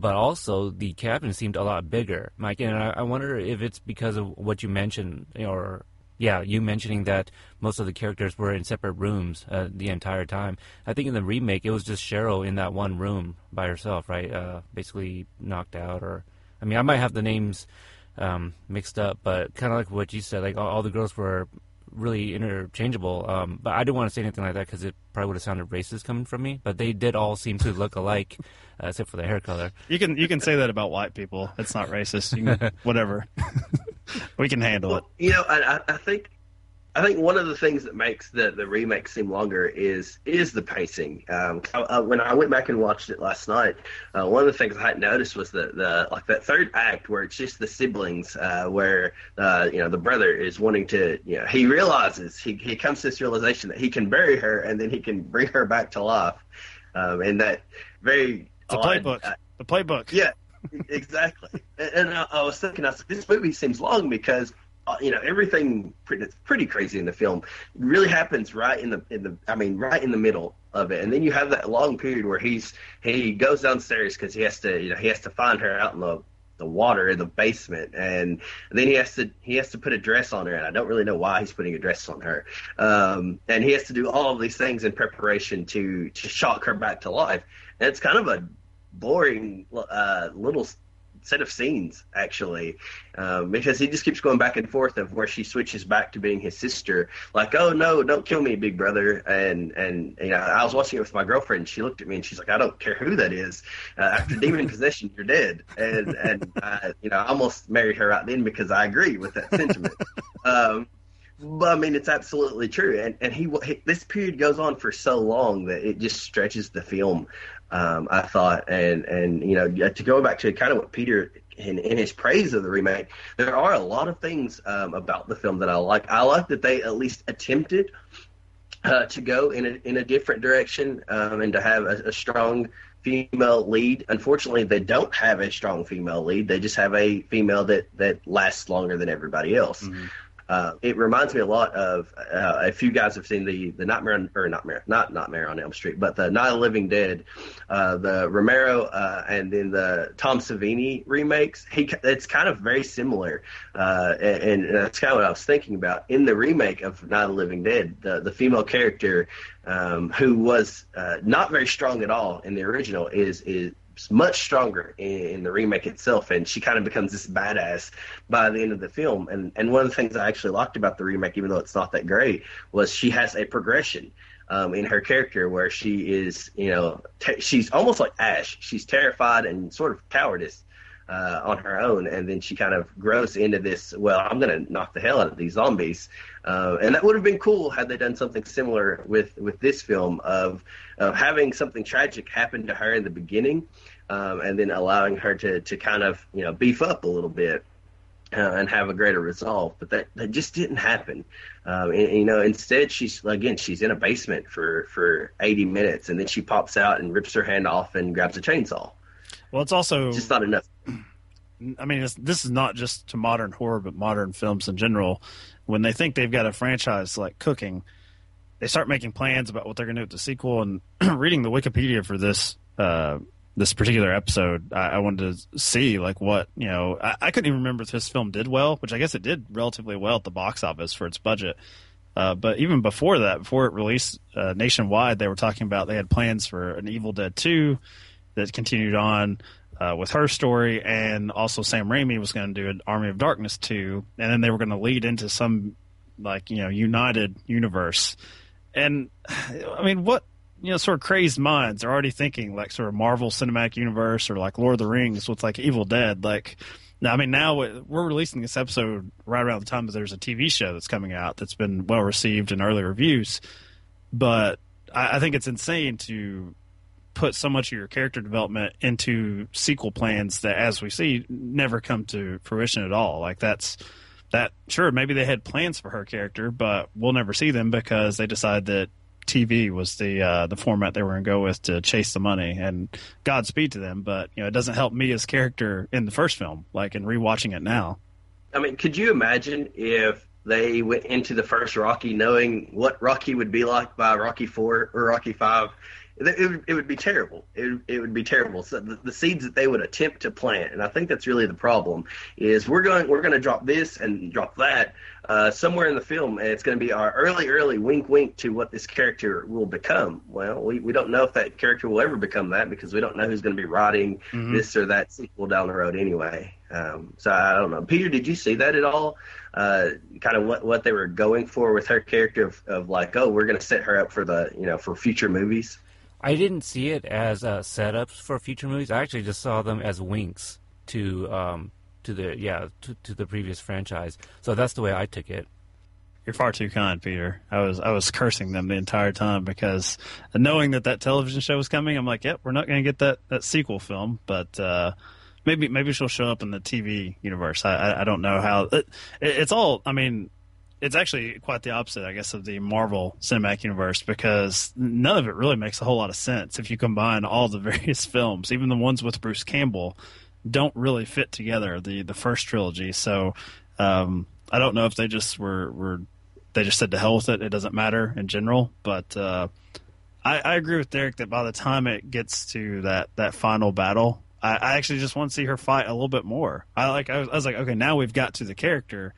Speaker 1: but also the cabin seemed a lot bigger, Mike. And I, I wonder if it's because of what you mentioned, or yeah, you mentioning that most of the characters were in separate rooms uh, the entire time. I think in the remake it was just Cheryl in that one room by herself, right? Uh, basically knocked out, or I mean, I might have the names um, mixed up, but kind of like what you said, like all, all the girls were really interchangeable. Um, but I didn't want to say anything like that because it probably would have sounded racist coming from me. But they did all seem to look alike, uh, except for the hair color.
Speaker 2: You can you can say that about white people. It's not racist. You can, whatever. we can handle it.
Speaker 6: You know, I, I- I think I think one of the things that makes the, the remake seem longer is is the pacing. Um, I, when I went back and watched it last night, uh, one of the things I hadn't noticed was the, the like that third act where it's just the siblings, uh, where uh, you know the brother is wanting to, you know, he realizes he he comes to this realization that he can bury her and then he can bring her back to life, um, and that very odd,
Speaker 2: playbook.
Speaker 6: uh,
Speaker 2: The playbook.
Speaker 6: yeah, exactly. And, and I, I was thinking, I said, this movie seems long because uh, you know everything pretty, pretty crazy in the film. Really happens right in the in the I mean right in the middle of it, and then you have that long period where he's he goes downstairs because he has to you know he has to find her out in the the water in the basement. And then he has to he has to put a dress on her and i don't really know why he's putting a dress on her. Um, and he has to do all of these things in preparation to to shock her back to life. And it's kind of a boring uh, little set of scenes actually um, because he just keeps going back and forth of where she switches back to being his sister. Like oh no don't kill me big brother. And and you know i was watching it with my girlfriend. She looked at me and she's like i don't care who that is. Uh, after demon possession you're dead. And and uh, you know i almost married her right then because i agree with that sentiment. Um, But I mean, it's absolutely true, and and he, he this period goes on for so long that it just stretches the film. Um, I thought, and and you know, to go back to kind of what Peter in, in his praise of the remake, there are a lot of things um, about the film that I like. I like that they at least attempted uh, to go in a in a different direction um, and to have a, a strong female lead. Unfortunately, they don't have a strong female lead. They just have a female that that lasts longer than everybody else. Mm-hmm. Uh, it reminds me a lot of uh, a few guys have seen the the Nightmare on, or Nightmare not Nightmare on Elm Street, but the Night of the Living Dead, uh, the Romero uh, and then the Tom Savini remakes. He it's kind of very similar, uh, and, and, that's kind of what I was thinking about in the remake of Night of the Living Dead. The the female character um, who was uh, not very strong at all in the original is is much stronger in, in, the remake itself, and she kind of becomes this badass by the end of the film. And and one of the things I actually liked about the remake, even though it's not that great, was she has a progression. Um, in her character, where she is, you know, she's almost like Ash. She's terrified and sort of cowardice, uh, on her own, and then she kind of grows into this. Well, I'm going to knock the hell out of these zombies, uh, and that would have been cool had they done something similar with with this film of of having something tragic happen to her in the beginning, um, and then allowing her to to kind of you know beef up a little bit. Uh, and have a greater resolve, but that, that just didn't happen. Um, and, you know, instead she's again she's in a basement for for 80 minutes, and then she pops out and rips her hand off and grabs a chainsaw.
Speaker 2: Well, it's also
Speaker 6: just not enough.
Speaker 2: I mean, this is not just to modern horror, but modern films in general. When they think they've got a franchise like cooking, they start making plans about what they're going to do with the sequel. And reading the Wikipedia for this uh, this particular episode, I, I, wanted to see like what you know. I, I, couldn't even remember if this film did well, which I guess it did relatively well at the box office for its budget. Uh, but even before that, before it released uh, nationwide, they were talking about they had plans for an Evil Dead two that continued on uh, with her story, and also Sam Raimi was going to do an Army of Darkness two, and then they were going to lead into some like you know united universe. And I mean, what you know, sort of crazed minds are already thinking like sort of Marvel Cinematic Universe or like Lord of the Rings with like Evil Dead. Like, I mean, now we're releasing this episode right around the time that there's a TV show that's coming out that's been well received in early reviews. But I, I think it's insane to put so much of your character development into sequel plans that, as we see, never come to fruition at all. Like that's that. Sure, maybe they had plans for her character, but we'll never see them because they decide that TV was the uh, the format they were going to go with to chase the money. And Godspeed to them, but you know it doesn't help me as character in the first film. Like in rewatching it now.
Speaker 6: I mean, could you imagine if they went into the first Rocky knowing what Rocky would be like by Rocky Four or Rocky Five? It would, it would be terrible. It, it would be terrible. So the, the, seeds that they would attempt to plant, and I think that's really the problem, is we're going we're going to drop this and drop that uh, somewhere in the film, and it's going to be our early early wink wink to what this character will become. Well, we, we don't know if that character will ever become that because we don't know who's going to be writing mm-hmm. this or that sequel down the road anyway. Um, so I don't know. Peter, did you see that at all? Uh, kind of what what they were going for with her character of, of like, oh, we're going to set her up for the you know for future movies.
Speaker 1: I didn't see it as uh, setups for future movies. I actually just saw them as winks to um, to the yeah to, to the previous franchise. So that's the way I took it.
Speaker 2: You're far too kind, Peter. I was I was cursing them the entire time because knowing that that television show was coming, I'm like, yep, we're not going to get that that sequel film, but uh, maybe maybe she'll show up in the TV universe. I I, I don't know how. It, it's all. I mean, it's actually quite the opposite, I guess, of the Marvel Cinematic Universe because none of it really makes a whole lot of sense if you combine all the various films, even the ones with Bruce Campbell, don't really fit together. The the first trilogy, so um, I don't know if they just were were they just said to hell with it. It doesn't matter in general, but uh, I, I agree with Derek that by the time it gets to that that final battle, I, actually just want to see her fight a little bit more. I like I was, I was like, okay, now we've got to the character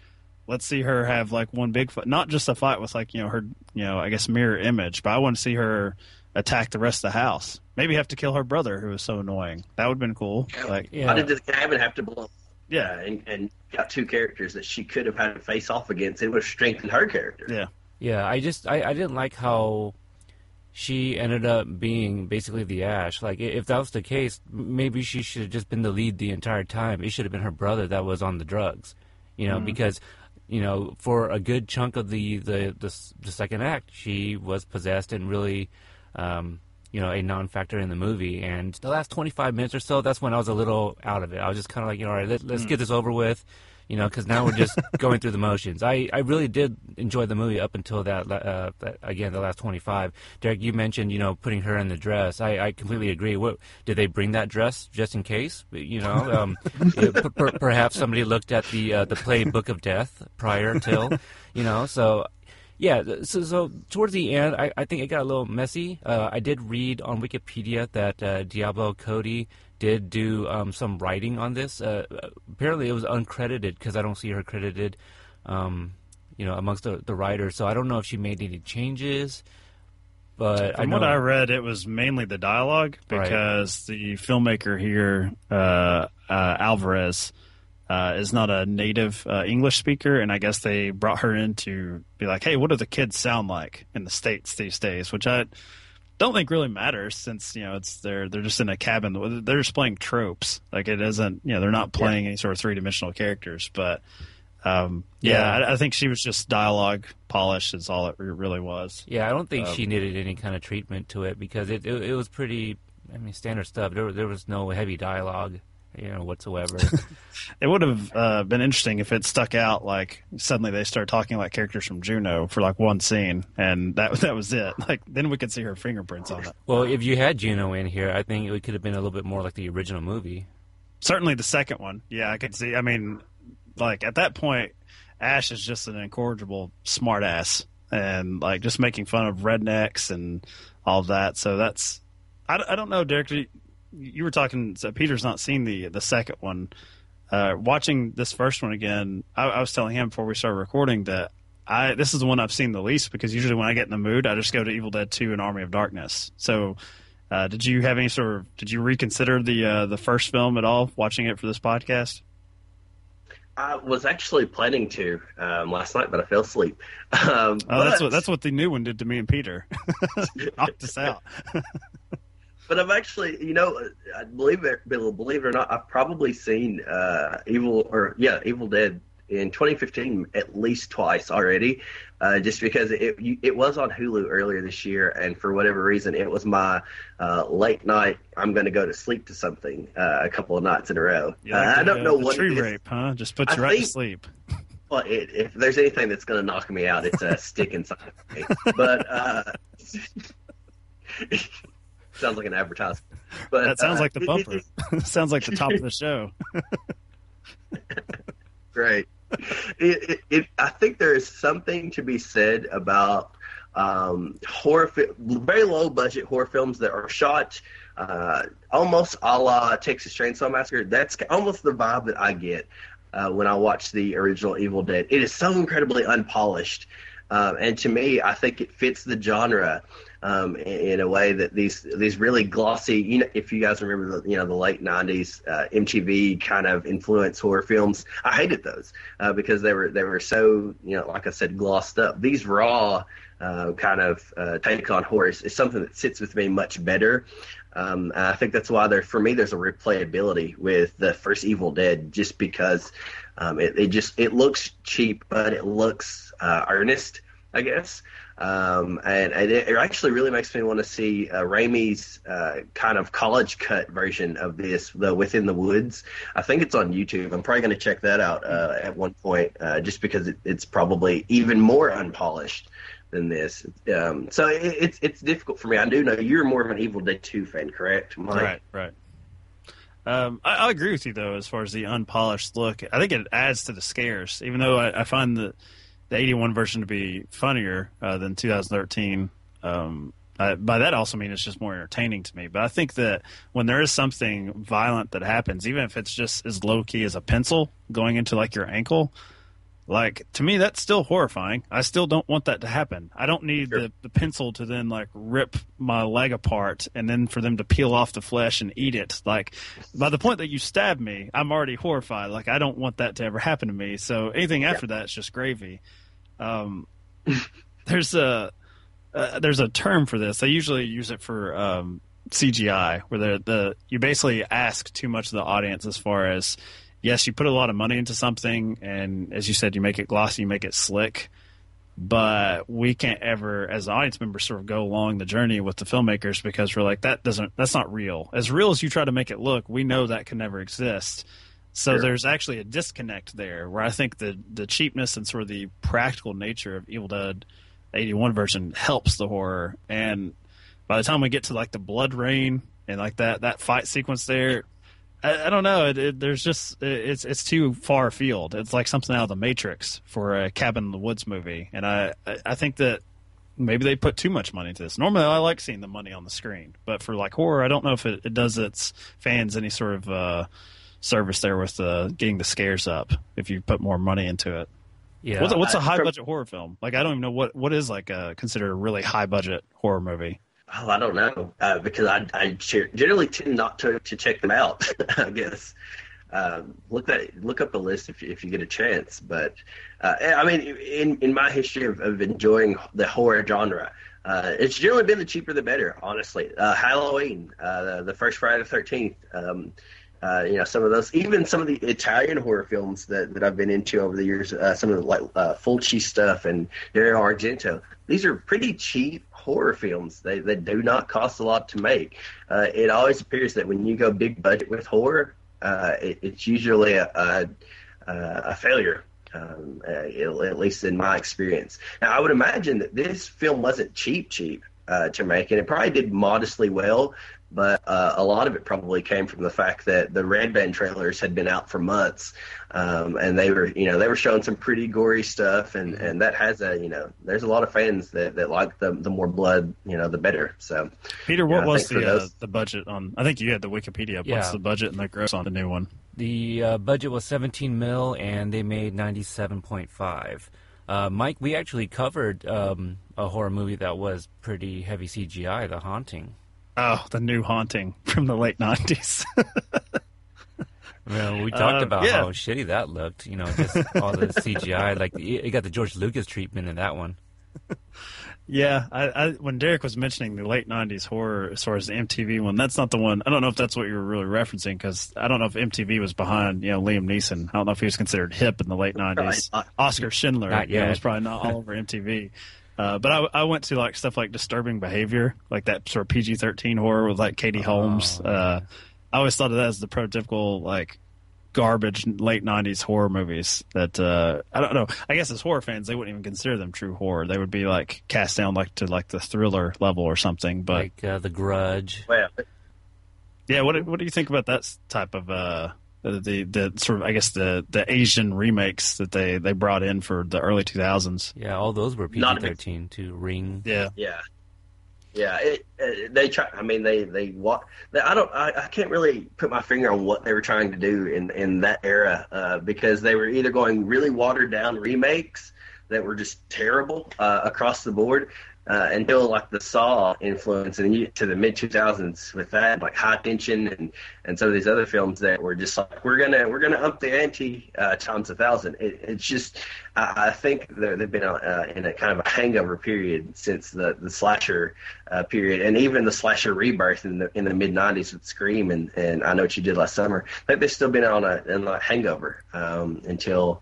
Speaker 2: let's see her have like one big fight, not just a fight with like you know her you know I guess mirror image, but I want to see her attack the rest of the house. Maybe have to kill her brother who was so annoying. That would have been cool. Like,
Speaker 6: yeah. Why did the cabin have to blow?
Speaker 2: Yeah,
Speaker 6: uh, and, and got two characters that she could have had to face off against. It would have strengthened her character.
Speaker 2: Yeah,
Speaker 1: yeah. I just I, I didn't like how she ended up being basically the Ash. Like, if that was the case, maybe she should have just been the lead the entire time. It should have been her brother that was on the drugs, you know, mm-hmm. because you know, for a good chunk of the the the, the second act, she was possessed and really. Um, you know, a non-factor in the movie, and the last 25 minutes or so, that's when I was a little out of it. I was just kind of like, you know, all right, let, let's get this over with you know, because now we're just going through the motions. I, I really did enjoy the movie up until that, uh, that, again the last 25. Derek, you mentioned you know putting her in the dress. I, I completely agree. What did they bring that dress just in case? You know, um, it, per, perhaps somebody looked at the uh, the play Book of Death prior till, you know, so. Yeah, so, so towards the end, I, I think it got a little messy. Uh, I did read on Wikipedia that uh, Diablo Cody did do um, some writing on this. Uh, apparently, it was uncredited because I don't see her credited, um, you know, amongst the, the writers. So I don't know if she made any changes. But
Speaker 2: from
Speaker 1: I
Speaker 2: what I read, it was mainly the dialogue because right. the filmmaker here, uh, uh, Alvarez, uh, is not a native uh, English speaker, and I guess they brought her in to be like, "Hey, what do the kids sound like in the states these days?" Which I don't think really matters since you know it's they're they're just in a cabin. They're just playing tropes. Like it isn't you know they're not playing yeah. any sort of three dimensional characters. But um, yeah, yeah. I, I, think she was just dialogue polish is all it really was.
Speaker 1: Yeah, I don't think um, she needed any kind of treatment to it because it it, it was pretty. I mean, standard stuff. There there was no heavy dialogue you know, whatsoever.
Speaker 2: it would have uh, been interesting if it stuck out like suddenly they start talking like characters from Juno for like one scene, and that that was it. Like then we could see her fingerprints on it.
Speaker 1: Well, if you had Juno in here, I think it could have been a little bit more like the original movie.
Speaker 2: Certainly the second one. Yeah, I could see. I mean, like at that point, Ash is just an incorrigible smartass and like just making fun of rednecks and all that. So that's I, I don't know, Derek you were talking. So Peter's not seen the the second one. Uh, watching this first one again, I, I, was telling him before we started recording that I this is the one I've seen the least because usually when I get in the mood, I just go to Evil Dead Two and Army of Darkness. So, uh, did you have any sort of did you reconsider the uh, the first film at all watching it for this podcast?
Speaker 6: I was actually planning to um, last night, but I fell asleep. Um,
Speaker 2: oh, but... that's what that's what the new one did to me and Peter. Knocked us out.
Speaker 6: but I've actually, you know, I believe it, believe it or not, I've probably seen uh, Evil or yeah, Evil Dead in 2015 at least twice already, uh, just because it it was on Hulu earlier this year, and for whatever reason, it was my uh, late night. I'm going to go to sleep to something uh, a couple of nights in a row.
Speaker 2: Like I don't know what tree rape, huh? Just put you I right think, to sleep.
Speaker 6: Well, it, if there's anything that's going to knock me out, it's a stick inside of me. But uh, sounds like an advertisement. But
Speaker 2: that sounds uh, like the bumper. sounds like the top of the show.
Speaker 6: Great. It, it, it, I think there is something to be said about um, horror, fi- very low budget horror films that are shot uh, almost a la Texas Chainsaw Massacre. That's almost the vibe that I get uh, when I watch the original Evil Dead. It is so incredibly unpolished. Um, and to me, I think it fits the genre um, in, a way that these these really glossy. You know, if you guys remember the you know the late '90s uh, MTV kind of influence horror films, I hated those uh, because they were they were so you know like I said glossed up. These raw uh, kind of uh, take on horror is, is, something that sits with me much better. Um, I think that's why there for me there's a replayability with the first Evil Dead just because um, it, it, just it looks cheap but it looks uh, earnest I guess. Um, and, and, it actually really makes me want to see uh, Raimi's uh, kind of college cut version of this, the Within the Woods. I think it's on YouTube. I'm probably going to check that out uh, at one point, uh, just because it, it's probably even more unpolished than this. Um, so it, it's it's difficult for me. I do know you're more of an Evil Dead Two fan, correct?
Speaker 2: Mike? Right, right. Um, I, I, agree with you though, as far as the unpolished look. I think it adds to the scares, even though I, I find that the 81 version to be funnier uh, than 2013. Um, I, by that also mean it's just more entertaining to me. But I think that when there is something violent that happens, even if it's just as low key as a pencil going into like your ankle, like to me that's still horrifying. I still don't want that to happen. I don't need sure. the, the pencil to then like rip my leg apart and then for them to peel off the flesh and eat it. Like by the point that you stab me, I'm already horrified. Like I don't want that to ever happen to me. So anything after yeah. that is just gravy. Um, there's a uh, there's a term for this. They usually use it for um, CGI, where the the you basically ask too much of the audience as far as yes, you put a lot of money into something, and as you said, you make it glossy, you make it slick. But we can't ever, as audience members, sort of go along the journey with the filmmakers because we're like, that doesn't, that's not real. As real as you try to make it look, we know that can never exist. So
Speaker 6: Sure.
Speaker 2: there's actually a disconnect there where I think the the cheapness and sort of the practical nature of Evil Dead 81 version helps the horror. And by the time we get to like the blood rain and like that that fight sequence there, I, I don't know. It, it, there's just it, it's it's too far afield. It's like something out of the Matrix for a Cabin in the Woods movie, and I I, think that maybe they put too much money into this. Normally, I like seeing the money on the screen, but for like horror, I don't know if it, it does its fans any sort of uh, service there with uh, getting the scares up if you put more money into it.
Speaker 1: Yeah.
Speaker 2: What's, a- what's a
Speaker 6: I-
Speaker 2: high
Speaker 6: from-
Speaker 2: budget horror film? Like I don't even know what what is like a considered a really high budget horror movie.
Speaker 6: Oh, I don't know uh, because I, I generally tend not to, to check them out. I guess um, look that look up the list if you, if you get a chance. But uh, I mean, in in my history of, of enjoying the horror genre, uh, it's generally been the cheaper the better. Honestly, uh, Halloween, uh, the, the first Friday the Thirteenth. Um, uh, you know, some of those, even some of the Italian horror films that, that I've been into over the years, uh, some of the like uh, Fulci stuff and Dario Argento. These are pretty cheap horror films. They they do not cost a lot to make. Uh, it always appears that when you go big budget with horror, uh, it, it's usually a a, a failure. Um, at least in my experience. Now, I would imagine that this film wasn't cheap, cheap uh, to make, and it probably did modestly well. But uh, a lot of it probably came from the fact that the Red Band trailers had been out for months, um, and they were, you know, they were showing some pretty gory stuff, and, and that has a, you know, there's a lot of fans that, that like the the more blood, you know, the better. So
Speaker 2: Peter,
Speaker 6: Yeah,
Speaker 2: what
Speaker 6: I
Speaker 2: was
Speaker 6: think for
Speaker 2: the uh, the budget on? I think you had the Wikipedia. up.
Speaker 1: Yeah.
Speaker 2: What's the budget and the gross on the new one?
Speaker 1: The uh, budget was 17 mil, and they made 97.5. Uh, Mike, we actually covered um, a horror movie that was pretty heavy CGI, The Haunting.
Speaker 2: Oh, the new haunting from the late nineties.
Speaker 1: Well, we talked
Speaker 2: Uh,
Speaker 1: about
Speaker 2: yeah.
Speaker 1: how shitty that looked. You know, just all the CGI. Like you you got the George Lucas treatment in that one.
Speaker 2: yeah, I, I when Derek was mentioning the late nineties horror as far as the MTV one, that's not the one. I don't know if that's what you were really referencing because I don't know if MTV was behind you know Liam Neeson. I don't know if he was considered hip in the late nineties.
Speaker 6: Right.
Speaker 2: Oskar Schindler,
Speaker 1: yeah,
Speaker 2: you know, was probably not all over MTV. Uh, but I, I went to like stuff like Disturbing Behavior, like that sort of PG thirteen horror with like Katie Holmes.
Speaker 1: Oh,
Speaker 2: uh, I always thought of that as the prototypical like garbage late '90s horror movies. That uh, I don't know. I guess as horror fans, they wouldn't even consider them true horror. They would be like cast down like to like the thriller level or something. But
Speaker 1: Like uh, The Grudge.
Speaker 6: well,
Speaker 2: yeah, what do- what do you think about that type of uh, the, the the sort of I guess the the Asian remakes that they they brought in for the early 2000s?
Speaker 1: Yeah, all those were
Speaker 6: Not a big-
Speaker 1: PG-13 too. Ring.
Speaker 2: Yeah.
Speaker 6: Yeah, yeah. It, it, they try. I mean, they they what? They, I don't. I, I can't really put my finger on what they were trying to do in in that era uh, because they were either going really watered down remakes that were just terrible uh, across the board. Uh, until like the Saw influence, and to the mid two thousands with that, like High Tension and and some of these other films that were just like we're gonna we're gonna up the ante uh, times a thousand. It, it's just I, I think they've been uh, in a kind of a hangover period since the the slasher uh, period, and even the slasher rebirth in the in the mid '90s with Scream and and I know what you did last summer. I they've still been on a, a hangover um, until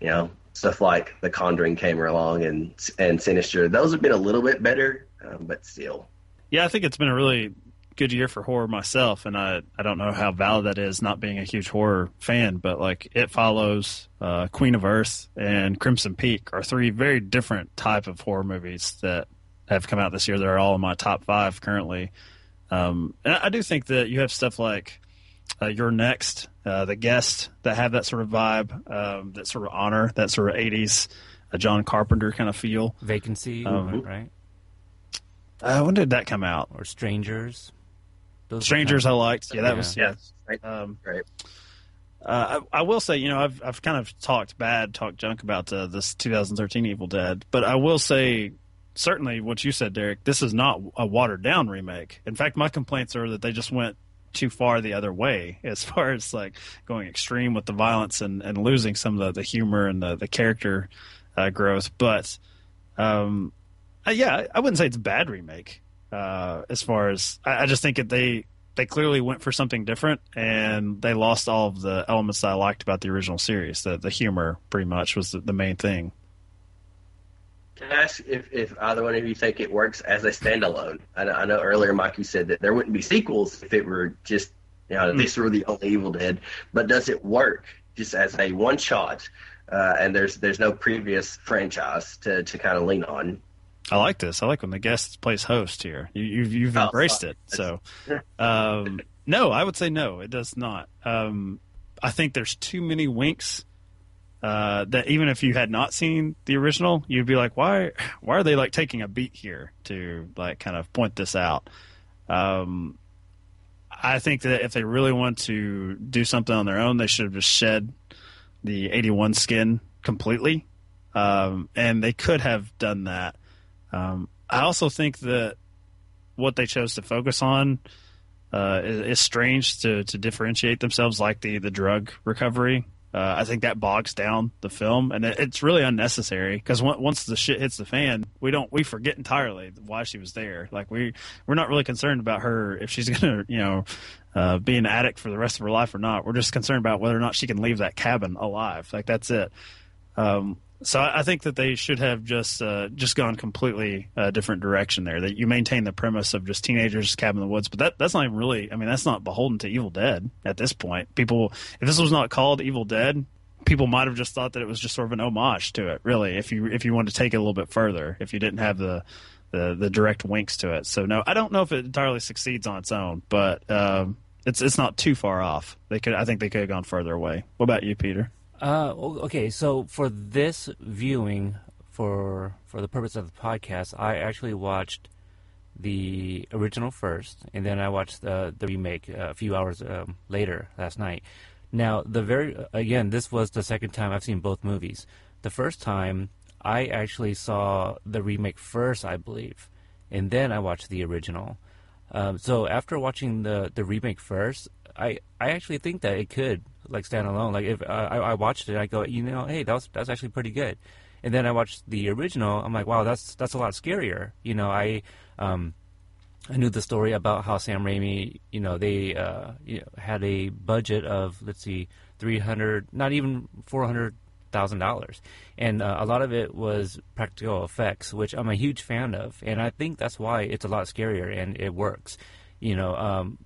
Speaker 6: you know stuff like The Conjuring came along and and Sinister. Those have been a little bit better, um, but still.
Speaker 2: Yeah, I think it's been a really good year for horror myself, and I I don't know how valid that is, not being a huge horror fan, but like It Follows, uh, Queen of Earth, and Crimson Peak are three very different type of horror movies that have come out this year. They're all in my top five currently. Um, and I I do think that you have stuff like uh, You're Next, uh, The Guest, that have that sort of vibe, um, that sort of honor, that sort of 80s uh, John Carpenter kind of feel.
Speaker 1: Vacancy,
Speaker 2: Um,
Speaker 1: right?
Speaker 2: Uh, when did that come out?
Speaker 1: Or Strangers. Those
Speaker 2: Strangers, I liked. Yeah, that
Speaker 1: Yeah.
Speaker 2: was
Speaker 6: Yeah.
Speaker 2: yeah. Um,
Speaker 6: Right.
Speaker 2: Uh, I, I will say, you know, I've I've kind of talked bad, talked junk about uh, this 2013 Evil Dead, but I will say, certainly what you said, Derek, this is not a watered down remake. In fact, my complaints are that they just went too far the other way as far as like going extreme with the violence and, and losing some of the, the humor and the the character uh, growth. But um, uh, yeah, I- wouldn't say it's bad remake. Uh, as far as I, I just think that they they clearly went for something different, and they lost all of the elements that I liked about the original series. The the humor, pretty much, was the, the main thing.
Speaker 6: Can I ask if, if either one of you think it works as a standalone? I know, I know earlier, Mike, you said that there wouldn't be sequels if it were just, you know, these were the only Evil Dead. But does it work just as a one shot? Uh, and there's there's no previous franchise to, to kind of lean on.
Speaker 2: I like this. I like when the guest plays host here. You, you've you've
Speaker 6: Oh,
Speaker 2: embraced it. So, um, no, I would say no. It does not. Um, I think there's too many winks. Uh, that even if you had not seen the original, you'd be like, why? Why are they like taking a beat here to like kind of point this out? Um, I think that if they really want to do something on their own, they should have just shed the 81 skin completely. Um, and they could have done that. Um, I also think that what they chose to focus on uh, is, is strange to, to differentiate themselves, like the, the drug recovery. Uh, I think that bogs down the film, and it, it's really unnecessary because once the shit hits the fan, we don't we forget entirely why she was there. Like we we're not really concerned about her if she's gonna you know uh, be an addict for the rest of her life or not. We're just concerned about whether or not she can leave that cabin alive. Like that's it. Um, so I think that they should have just uh, just gone completely uh, different direction there. That you maintain the premise of just teenagers cabin in the woods, but that that's not even really. I mean, that's not beholden to Evil Dead at this point. People, if this was not called Evil Dead, people might have just thought that it was just sort of an homage to it. Really, if you if you wanted to take it a little bit further, if you didn't have the the, the direct winks to it. So no, I don't know if it entirely succeeds on its own, but um, it's it's not too far off. They could, I think, they could have gone further away. What about you, Peter?
Speaker 1: Uh, okay, so for this viewing, for for the purpose of the podcast, I actually watched the original first, and then I watched the the remake uh, a few hours um, later last night. Now, the very again, this was the second time I've seen both movies. The first time I actually saw the remake first, I believe, and then I watched the original. Um, so after watching the the remake first, I I actually think that it could like stand alone. Like if I I watched it, I go, you know, hey, that was that's actually pretty good. And then I watched the original. I'm like, wow, that's that's a lot scarier. You know, I um, I knew the story about how Sam Raimi, you know, they uh, you know, had a budget of let's see, three hundred, not even four hundred thousand dollars, and uh, a lot of it was practical effects, which I'm a huge fan of, and I think that's why it's a lot scarier and it works. You know, um,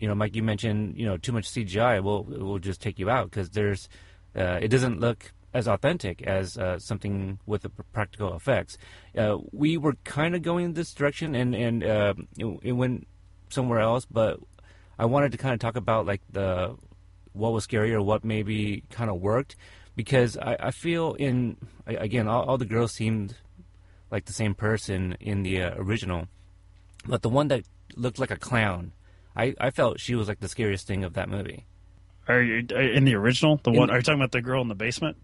Speaker 1: you know, Mike, you mentioned you know too much CGI will will just take you out because there's uh, it doesn't look as authentic as uh, something with the practical effects. Uh, we were kind of going this direction, and and uh, it, it went somewhere else. But I wanted to kind of talk about like the what was scary or what maybe kind of worked, because I, I feel in again all, all the girls seemed like the same person in the uh, original, but the one that looked like a clown, I, I felt she was like the scariest thing of that movie.
Speaker 2: Are you are you in the original? The
Speaker 1: In-
Speaker 2: one? Are you talking about the girl in the basement?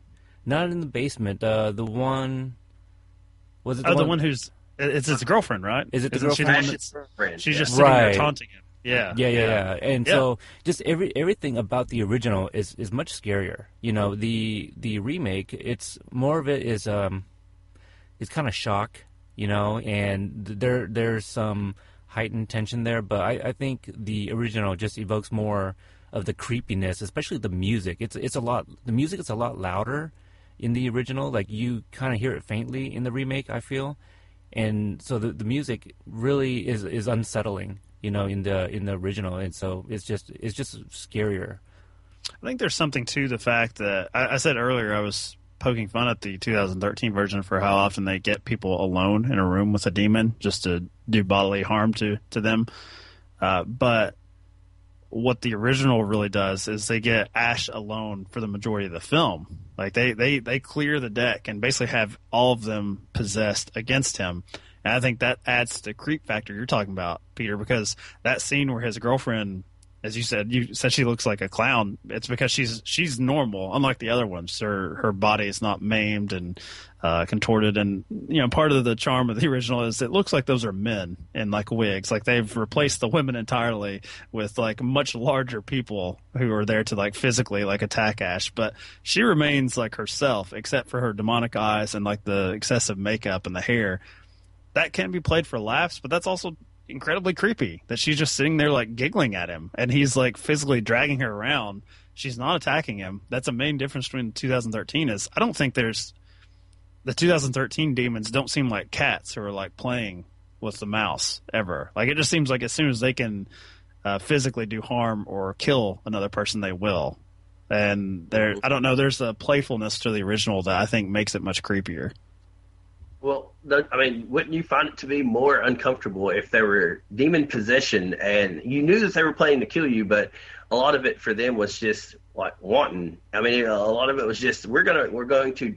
Speaker 1: Not in the basement. Uh, the one was it the
Speaker 2: oh,
Speaker 1: one?
Speaker 2: the one who's it's his girlfriend, right?
Speaker 1: Is it the
Speaker 2: Isn't she the one
Speaker 6: Ash's
Speaker 2: that's,
Speaker 6: friend,
Speaker 2: she's
Speaker 6: yeah.
Speaker 2: just sitting there
Speaker 1: Right.
Speaker 2: taunting him? Yeah,
Speaker 1: yeah, yeah, yeah. And
Speaker 2: Yeah.
Speaker 1: so just every everything about the original is is much scarier. You know, the the remake, it's more of it is um, is kind of shock. You know, and th- there there's some heightened tension there, but I, I think the original just evokes more of the creepiness, especially the music. It's it's a lot. The music is a lot louder in the original. Like you kind of hear it faintly in the remake. I feel, and so the the music really is is unsettling. You know, in the in the original, and so it's just it's just scarier.
Speaker 2: I think there's something to the fact that I, I said earlier I was poking fun at the 2013 version for how often they get people alone in a room with a demon just to do bodily harm to to them. Uh, but what the original really does is they get Ash alone for the majority of the film. Like they they they clear the deck and basically have all of them possessed against him. And I think that adds to the creep factor you're talking about, Peter, because that scene where his girlfriend as you said, you said she looks like a clown. It's because she's she's normal, unlike the other ones. Her her body is not maimed and uh, contorted, and you know part of the charm of the original is it looks like those are men in like wigs. Like they've replaced the women entirely with like much larger people who are there to like physically like attack Ash. But she remains like herself, except for her demonic eyes and like the excessive makeup and the hair. That can be played for laughs, but that's also incredibly creepy that she's just sitting there like giggling at him and he's like physically dragging her around. She's not attacking him. That's a main difference between 2013 is I don't think there's the 2013 demons don't seem like cats who are like playing with the mouse ever. Like it just seems like as soon as they can uh, physically do harm or kill another person, they will. And there, I don't know. There's a playfulness to the original that I think makes it much creepier.
Speaker 6: Well, I mean, wouldn't you find it to be more uncomfortable if they were demon possession and you knew that they were planning to kill you, but a lot of it for them was just like wanting. I mean, a lot of it was just we're gonna we're going to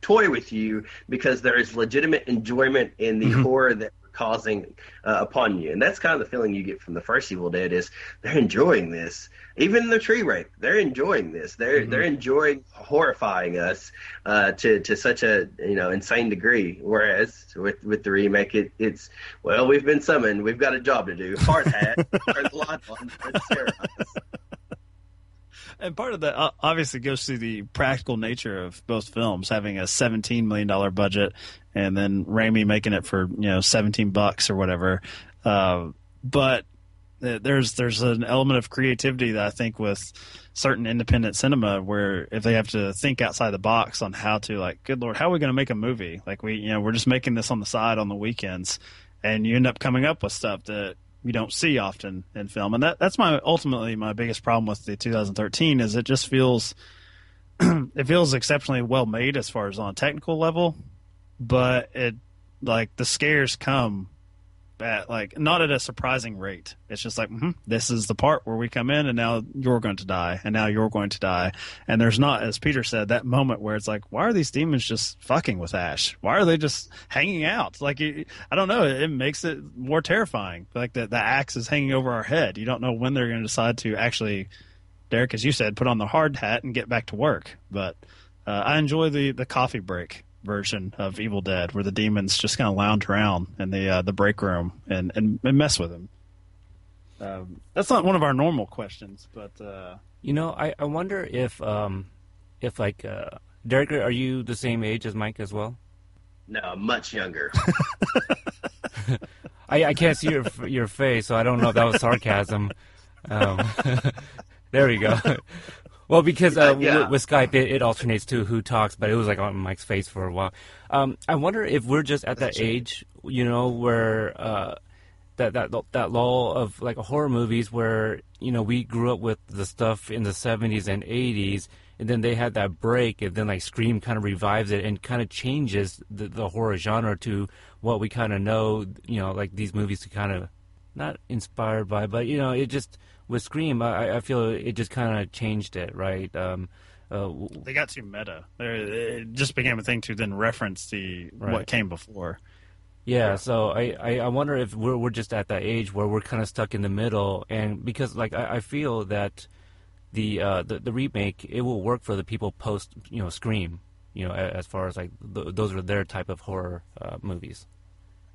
Speaker 6: toy with you because there is legitimate enjoyment in the mm-hmm. horror that causing uh, upon you. And that's kind of the feeling you get from the first Evil Dead is they're enjoying this. Even the tree rape, they're enjoying this. They're mm-hmm. they're enjoying horrifying us uh, to to such a you know insane degree. Whereas with with the remake, it, it's well we've been summoned, we've got a job to do. Hard hat, turn the light on,
Speaker 2: and part of that uh, obviously goes to the practical nature of both films, having a seventeen million dollar budget, and then Raimi making it for you know seventeen bucks or whatever. Uh, but there's there's an element of creativity that I think with certain independent cinema where if they have to think outside the box on how to like, good lord, how are we going to make a movie? Like we you know we're just making this on the side on the weekends, and you end up coming up with stuff that we don't see often in film, and that that's my ultimately my biggest problem with the 2013 is it just feels it feels exceptionally well made as far as on a technical level, but it like the scares come at like not at a surprising rate. It's just like mm-hmm, this is the part where we come in, and now you're going to die, and now you're going to die. And there's not, as Peter said, that moment where it's like, why are these demons just fucking with Ash? Why are they just hanging out? Like I don't know. It, it makes it more terrifying. Like the the axe is hanging over our head. You don't know when they're going to decide to actually, Derek, as you said, put on the hard hat and get back to work. But uh, I enjoy the the coffee break version of Evil Dead, where the demons just kind of lounge around in the uh, the break room and, and, and mess with him. Um, that's not one of our normal questions, but uh,
Speaker 1: you know, I, I wonder if um, if like uh, Derek, are you the same age as Mike as well?
Speaker 6: No, much younger.
Speaker 1: I, I can't see your your face, so I don't know if that was sarcasm. Um, there we go. Well, because uh, yeah. with, with, Skype, it, it, alternates to who talks, but it was like on Mike's face for a while. Um, I wonder if we're just at that age, you know, where uh, that that that lull of like horror movies, where you know we grew up with the stuff in the '70s and '80s, and then they had that break, and then like Scream kind of revives it and kind of changes the, the horror genre to what we kind of know, you know, like these movies to kind of not inspired by, but you know, it just with Scream, I, I feel it just kind of changed it, right? Um, uh,
Speaker 2: they got too meta. It just became a thing to then reference the right. what came before.
Speaker 1: Yeah, yeah. so I, I, I, wonder if we're we're just at that age where we're kind of stuck in the middle, and because like I, I feel that the, uh, the the remake it will work for the people post you know Scream, you know as far as like th- those are their type of horror uh, movies.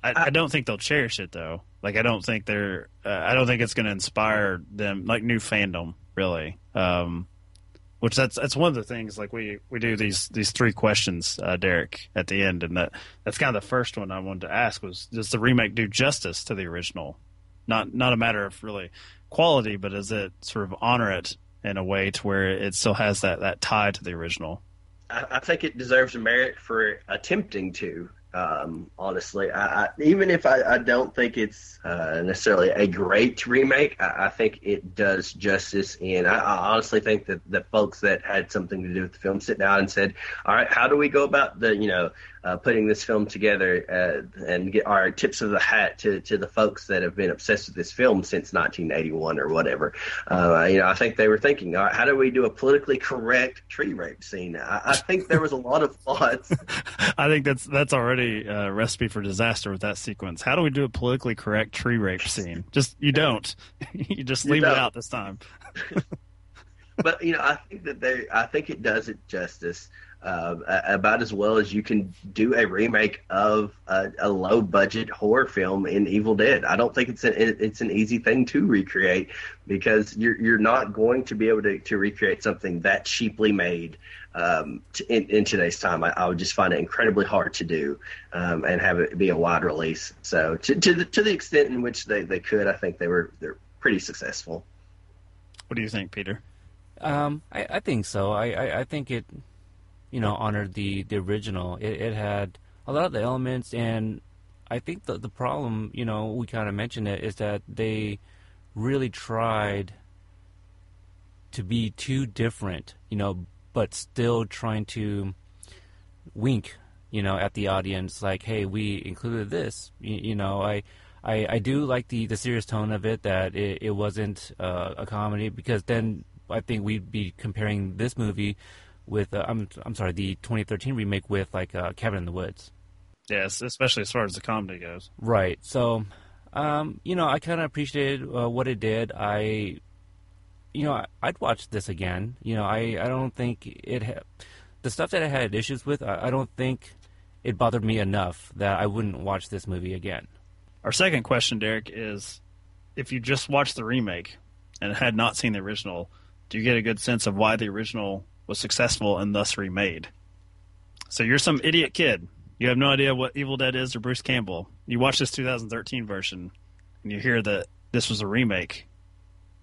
Speaker 2: I, I, don't think they'll cherish it though. Like I don't think they're. Uh, I don't think it's going to inspire them like new fandom really. Um, which that's that's one of the things. Like we we do these these three questions, uh, Derek, at the end, and that that's kind of the first one I wanted to ask was: Does the remake do justice to the original? Not not a matter of really quality, but does it sort of honor it in a way to where it still has that that tie to the original?
Speaker 6: I, I think it deserves merit for attempting to. Um, honestly, I, I, even if I, I, don't think it's uh, necessarily a great remake, I, think it does justice. And I, honestly think that the folks that had something to do with the film sit down and said, "All right, how do we go about the you know uh, putting this film together uh, and get our tips of the hat to, to the folks that have been obsessed with this film since 1981 or whatever. Uh, you know, I think they were thinking, right, how do we do a politically correct tree rape scene? I, I think there was a lot of thoughts.
Speaker 2: I think that's that's already a recipe for disaster with that sequence. How do we do a politically correct tree rape scene? Just you don't. you just leave you it out this time.
Speaker 6: but you know, I think that they, I think it does it justice uh, about as well as you can do a remake of a, a, low budget horror film in Evil Dead. I don't think it's an it's an easy thing to recreate because you're you're not going to be able to, to recreate something that cheaply made um, to, in, in, today's time. I, I, would just find it incredibly hard to do um, and have it be a wide release. So to to the, to the extent in which they, they could, I think they were they're pretty successful.
Speaker 2: What do you think, Peter?
Speaker 1: Um, I, I think so. I, I, I think it you know, honored the the original. It, it had a lot of the elements, and I think the the problem, you know, we kind of mentioned it, is that they really tried to be too different, you know, but still trying to wink, you know, at the audience, like, hey, we included this. You, you know, I. I, I do like the, the serious tone of it that it, it wasn't uh, a comedy because then I think we'd be comparing this movie with uh, I'm I'm sorry, the 2013 remake with like uh, Cabin in the Woods.
Speaker 2: Yes, especially as far as the comedy goes.
Speaker 1: Right. So, um, you know, I kind of appreciated uh, what it did. I, you know, I'd watch this again. You know, I I don't think it ha- the stuff that I had issues with. I, I don't think it bothered me enough that I wouldn't watch this movie again.
Speaker 2: Our second question, Derek, is if you just watched the remake and had not seen the original, do you get a good sense of why the original was successful and thus remade. So you're some idiot kid. You have no idea what Evil Dead is or Bruce Campbell. You watch this 2013 version and you hear that this was a remake.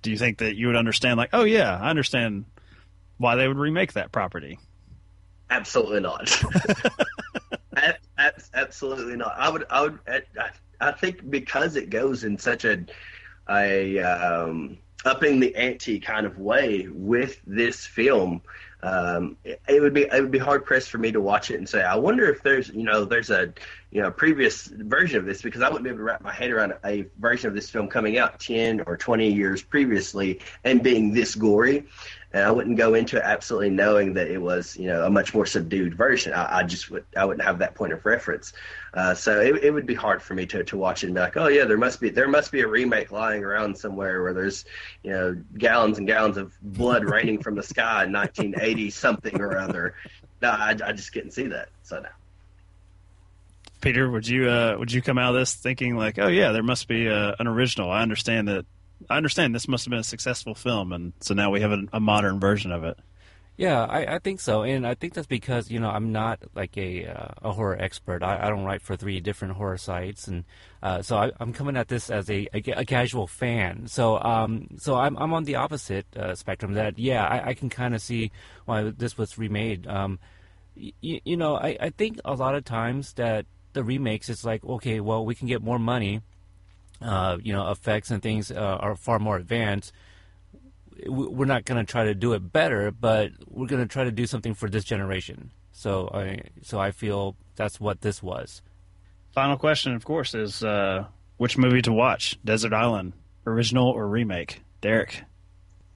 Speaker 2: Do you think that you would understand, like, oh, yeah, I understand why they would remake that property?
Speaker 6: Absolutely not. Absolutely not. I would, I would, I think because it goes in such a, a, um, upping the ante kind of way with this film um, it, it, would be it would be hard pressed for me to watch it and say, I wonder if there's you know there's a you know previous version of this because I wouldn't be able to wrap my head around a version of this film coming out ten or twenty years previously and being this gory and I wouldn't go into it absolutely knowing that it was you know a much more subdued version. I, I just would I wouldn't have that point of reference. Uh, so it, it would be hard for me to, to watch it and be like, oh yeah, there must be there must be a remake lying around somewhere where there's you know gallons and gallons of blood raining from the sky in 1980 something or other. No, I, I just couldn't see that. So no.
Speaker 2: Peter, would you uh, would you come out of this thinking like, oh yeah, there must be uh, an original? I understand that I understand this must have been a successful film, and so now we have a, a modern version of it.
Speaker 1: Yeah, I, I, think so, and I think that's because you know I'm not like a uh, a horror expert. I, I, don't write for three different horror sites, and uh, so I, am coming at this as a, a, a casual fan. So um, so I'm I'm on the opposite uh, spectrum. That yeah, I, I can kind of see why this was remade. Um, y- you know, I, I think a lot of times that the remakes it's like okay, well we can get more money uh, you know, effects and things uh, are far more advanced. We're not going to try to do it better, but we're going to try to do something for this generation. So I, so I feel that's what this was.
Speaker 2: Final question, of course, is uh, which movie to watch? Desert Island, original or remake? Derek.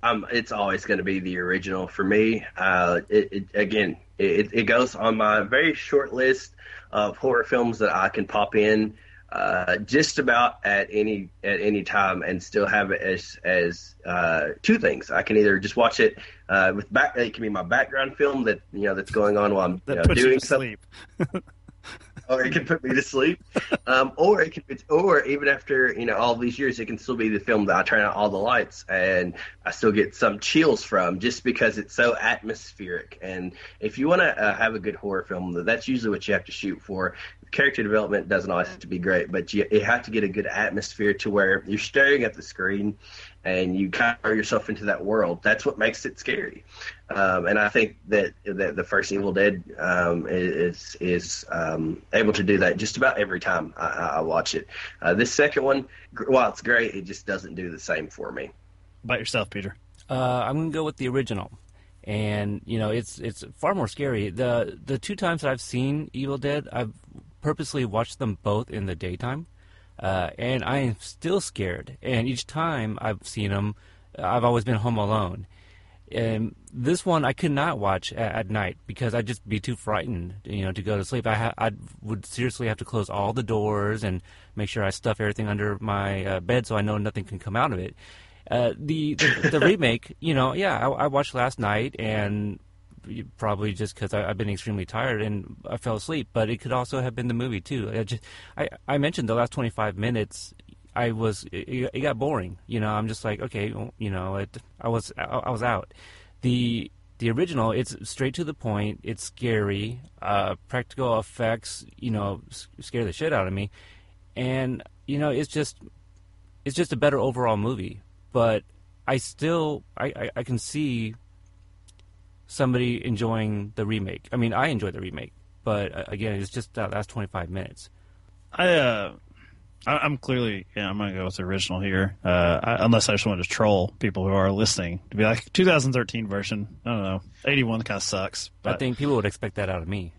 Speaker 6: Um, it's always going to be the original for me. Uh, it, it, again, it, it goes on my very short list of horror films that I can pop in uh, just about at any at any time and still have it as as uh, two things. I can either just watch it uh, with back. It can be my background film that you know that's going on while I'm you know, doing something. or it can put me to sleep, um, or it can, or even after you know all these years, it can still be the film that I turn out all the lights and I still get some chills from, just because it's so atmospheric. And if you want to uh, have a good horror film, that's usually what you have to shoot for character development doesn't always have to be great, but you, you have to get a good atmosphere to where you're staring at the screen and you kind of yourself into that world. That's what makes it scary. Um, and I think that, that the first Evil Dead um, is is um, able to do that just about every time I, I watch it. Uh, this second one, while it's great, it just doesn't do the same for me.
Speaker 2: About yourself, Peter.
Speaker 1: Uh, I'm going to go with the original and you know it's it's far more scary. The the two times that I've seen Evil Dead, I've purposely watched them both in the daytime, uh, and I am still scared. And each time I've seen them, I've always been home alone. And this one I could not watch at, at night because I'd just be too frightened, you know, to go to sleep. I ha- I would seriously have to close all the doors and make sure I stuff everything under my uh, bed so I know nothing can come out of it. Uh, the, the the remake, you know, yeah, I, I watched last night and probably just because I've been extremely tired and I fell asleep. But it could also have been the movie too. I just I, I mentioned the last 25 minutes. I was it, it got boring. You know, I'm just like okay, you know, it, I was I, I was out. The the original, it's straight to the point. It's scary. Uh, practical effects, you know, scare the shit out of me, and you know, it's just it's just a better overall movie. But I still I, I, I can see somebody enjoying the remake. I mean, I enjoy the remake, but uh, again, it's just that last 25 minutes.
Speaker 2: I uh, I, am clearly yeah, I'm gonna go with the original here. Uh, I, unless I just want to troll people who are listening to be like 2013 version. I don't know. 81 kind of sucks. But,
Speaker 1: I think people would expect that out of me.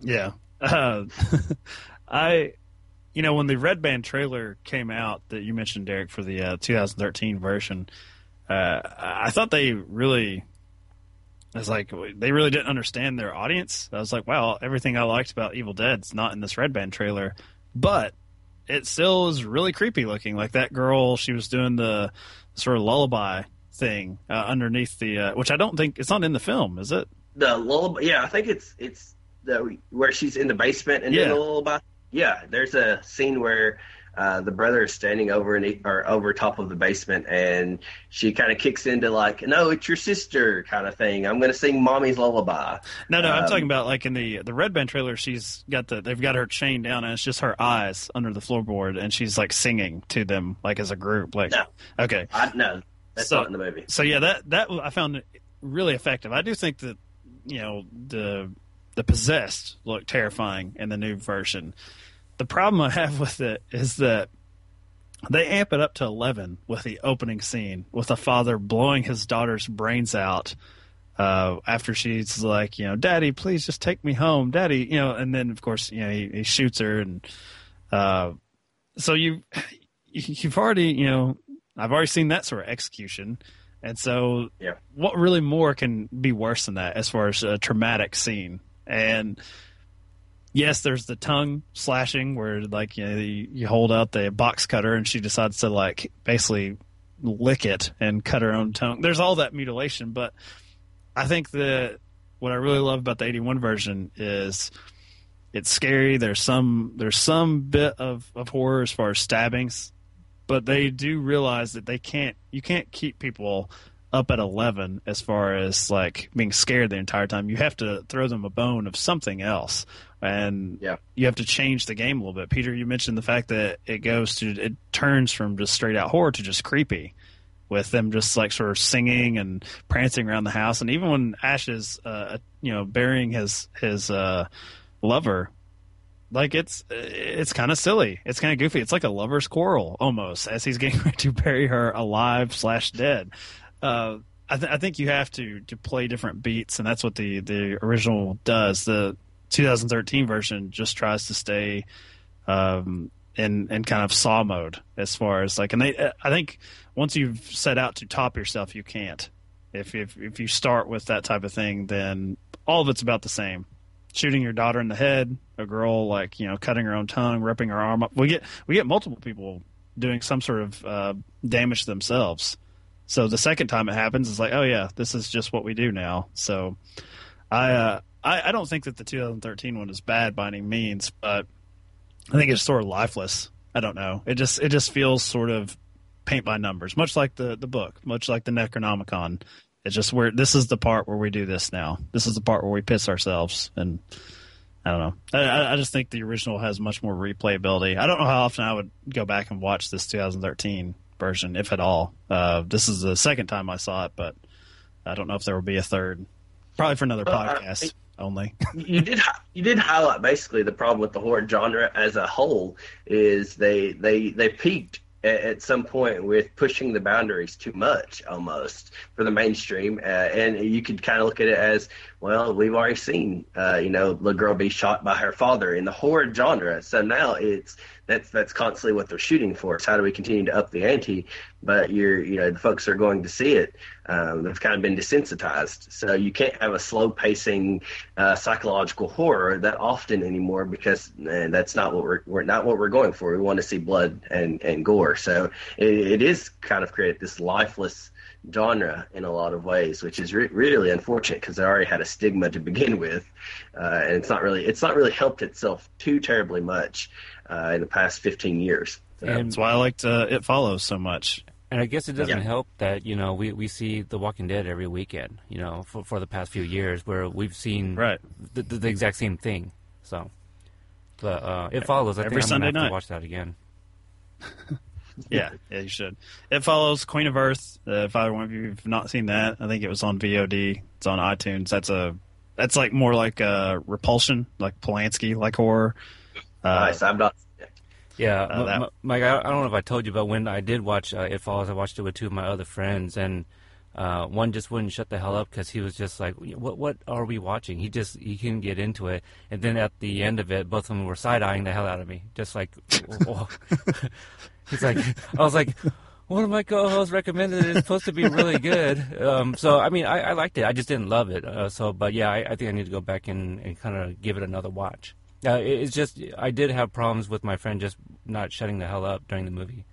Speaker 2: Yeah. Uh, I, you know, when the Red Band trailer came out that you mentioned, Derek, for the uh, 2013 version, uh, I thought they really it's like they really didn't understand their audience. I was like, wow, everything I liked about Evil Dead's not in this Red Band trailer, but it still is really creepy looking. Like that girl, she was doing the sort of lullaby thing uh, underneath the, uh, which I don't think it's not in the film, is it?
Speaker 6: The lullaby, yeah, I think it's it's the where she's in the basement and yeah. doing the lullaby. Yeah, there's a scene where uh, the brother is standing over and or over top of the basement, and she kind of kicks into like, "No, it's your sister," kind of thing. I'm going to sing "Mommy's Lullaby."
Speaker 2: No, no, um, I'm talking about like in the the Red Band trailer. She's got the they've got her chained down, and it's just her eyes under the floorboard, and she's like singing to them like as a group. Like,
Speaker 6: no,
Speaker 2: okay,
Speaker 6: I, no, that's so, not in the movie.
Speaker 2: So yeah, that that I found really effective. I do think that you know the the possessed look terrifying in the new version the problem I have with it is that they amp it up to 11 with the opening scene with a father blowing his daughter's brains out uh, after she's like, you know, Daddy, please just take me home, Daddy, you know, and then of course, you know, he, he shoots her, and uh, so you you've already, you know, I've already seen that sort of execution, and so
Speaker 6: yeah.
Speaker 2: what really more can be worse than that as far as a traumatic scene? And yes, there's the tongue slashing where like you, know, you, you hold out the box cutter and she decides to like basically lick it and cut her own tongue. There's all that mutilation, but I think that what I really love about the 81 version is it's scary. There's some there's some bit of, of horror as far as stabbings, but they do realize that they can't you can't keep people up at 11 as far as like being scared the entire time. You have to throw them a bone of something else and
Speaker 6: yeah.
Speaker 2: you have to change the game a little bit. Peter, you mentioned the fact that it goes to it turns from just straight out horror to just creepy, with them just like sort of singing and prancing around the house, and even when Ash is uh, you know burying his his uh, lover. Like it's it's kind of silly. It's kind of goofy. It's like a lover's quarrel almost as he's getting ready to bury her alive slash dead. Uh, I, th- I, think you have to to play different beats, and that's what the the original does. The 2013 version just tries to stay um, in in kind of saw mode as far as like, and they I think once you've set out to top yourself, you can't. If if if you start with that type of thing, then all of it's about the same. Shooting your daughter in the head, a girl like you know cutting her own tongue, ripping her arm up. We get we get multiple people doing some sort of uh, damage themselves. So the second time it happens, it's like, oh yeah, this is just what we do now. So I uh, I, I don't think that the 2013 one is bad by any means, but I think it's sort of lifeless. I don't know. It just it just feels sort of paint by numbers, much like the the book, much like the Necronomicon. It's just where this is the part where we do this now. This is the part where we piss ourselves, and I don't know. I, I just think the original has much more replayability. I don't know how often I would go back and watch this 2013 version, if at all. Uh, this is the second time I saw it, but I don't know if there will be a third. Probably for another podcast only.
Speaker 6: you did you did highlight basically the problem with the horror genre as a whole is they they they peaked at, at some point with pushing the boundaries too much almost for the mainstream, uh, and you could kind of look at it as well. We've already seen uh, you know the girl be shot by her father in the horror genre, so now it's that's that's constantly what they're shooting for. It's how do we continue to up the ante? But you're you know the folks are going to see it. Um, they've kind of been desensitized, so you can't have a slow pacing uh, psychological horror that often anymore because uh, that's not what we're, we're not what we're going for. We want to see blood and and gore. So it, it is kind of create this lifeless genre in a lot of ways, which is re- really unfortunate because it already had a stigma to begin with, uh, and it's not really it's not really helped itself too terribly much uh, in the past 15 years. So,
Speaker 1: And-
Speaker 2: That's why I liked uh, It Follows so much.
Speaker 1: And I guess it doesn't
Speaker 6: Yeah.
Speaker 1: help that you know we, we see The Walking Dead every weekend. You know, for for the past few years, where we've seen
Speaker 2: Right.
Speaker 1: the, the, the exact same thing. So, but uh, it follows. I
Speaker 2: Every
Speaker 1: think I'm
Speaker 2: Sunday
Speaker 1: gonna have
Speaker 2: night.
Speaker 1: to watch that again.
Speaker 2: Yeah, yeah, you should. It follows Queen of Earth. Uh, if either one of you have not seen that, I think it was on VOD. It's on iTunes. That's a that's like more like uh, Repulsion, like Polanski, like horror. Uh,
Speaker 6: nice. I'm not.
Speaker 1: Yeah,
Speaker 2: Uh, that-
Speaker 1: Mike. I, I don't know if I told you, but when I did watch uh, It Follows, I watched it with two of my other friends, and uh, one just wouldn't shut the hell up because he was just like, "What? What are we watching?" He just he couldn't get into it, and then at the end of it, both of them were side eyeing the hell out of me, just like. He's like, I was like. One of my co-hosts recommended it. It's supposed to be really good. Um, so, I mean, I, I liked it. I just didn't love it. Uh, so, but yeah, I, I think I need to go back and, and kind of give it another watch. Uh, it, it's just I did have problems with my friend just not shutting the hell up during the movie.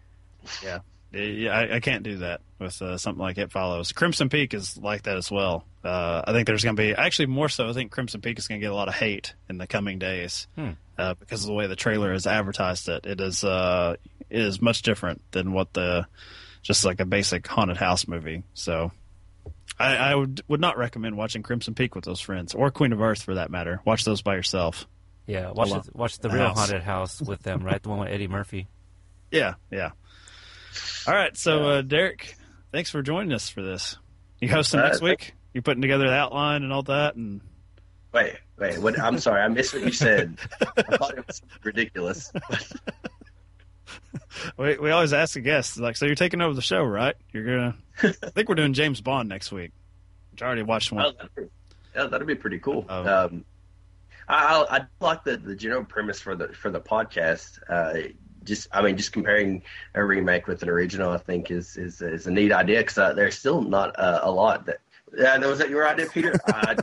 Speaker 2: yeah, yeah, I, I can't do that with uh, something like It Follows. Crimson Peak is like that as well. Uh, I think there's going to be actually more so. I think Crimson Peak is going to get a lot of hate in the coming days
Speaker 1: Hmm.
Speaker 2: uh, because of the way the trailer has advertised it. It is uh, is much different than what the just like a basic haunted house movie. So. I, I would would not recommend watching Crimson Peak with those friends, or Queen of Earth for that matter. Watch those by yourself.
Speaker 1: Yeah, watch the, watch the
Speaker 2: The
Speaker 1: real
Speaker 2: house.
Speaker 1: haunted house with them, right? The one with Eddie Murphy.
Speaker 2: Yeah, yeah. All right, so uh, Derek, thanks for joining us for this. You hosting
Speaker 6: Uh,
Speaker 2: next week? You're putting together the outline and all that, and
Speaker 6: Wait, wait. What? I'm sorry. I missed what you said. I thought it was ridiculous.
Speaker 2: we we always ask the guests like, so you're taking over the show, right? You're gonna. I think we're doing James Bond next week. Which I already watched
Speaker 6: Oh,
Speaker 2: one.
Speaker 6: that'd be, yeah, that'd be pretty cool.
Speaker 2: Oh.
Speaker 6: Um, I, I I like the, the general premise for the for the podcast. Uh, just I mean, just comparing a remake with an original, I think is is, is a neat idea because uh, there's still not uh, a lot that. Yeah, that was that your idea, Peter? I,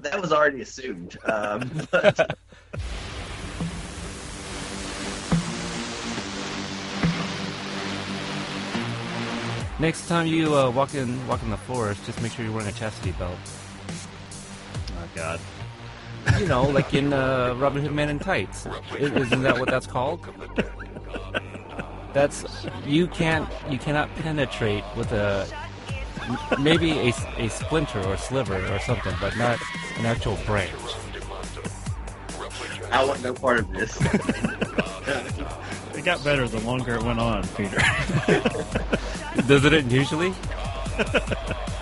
Speaker 6: that was already assumed. Um, but,
Speaker 1: Next time you uh, walk in walk in the forest, just make sure you're wearing a chastity belt.
Speaker 2: Oh God.
Speaker 1: You know, like in uh, Robin Hood Man in Tights. Isn't that what that's called? That's you can't you cannot penetrate with a maybe a, a splinter or sliver or something, but not an actual branch.
Speaker 6: I want no part of this.
Speaker 2: It got better the longer it went on, Peter.
Speaker 1: Doesn't it usually?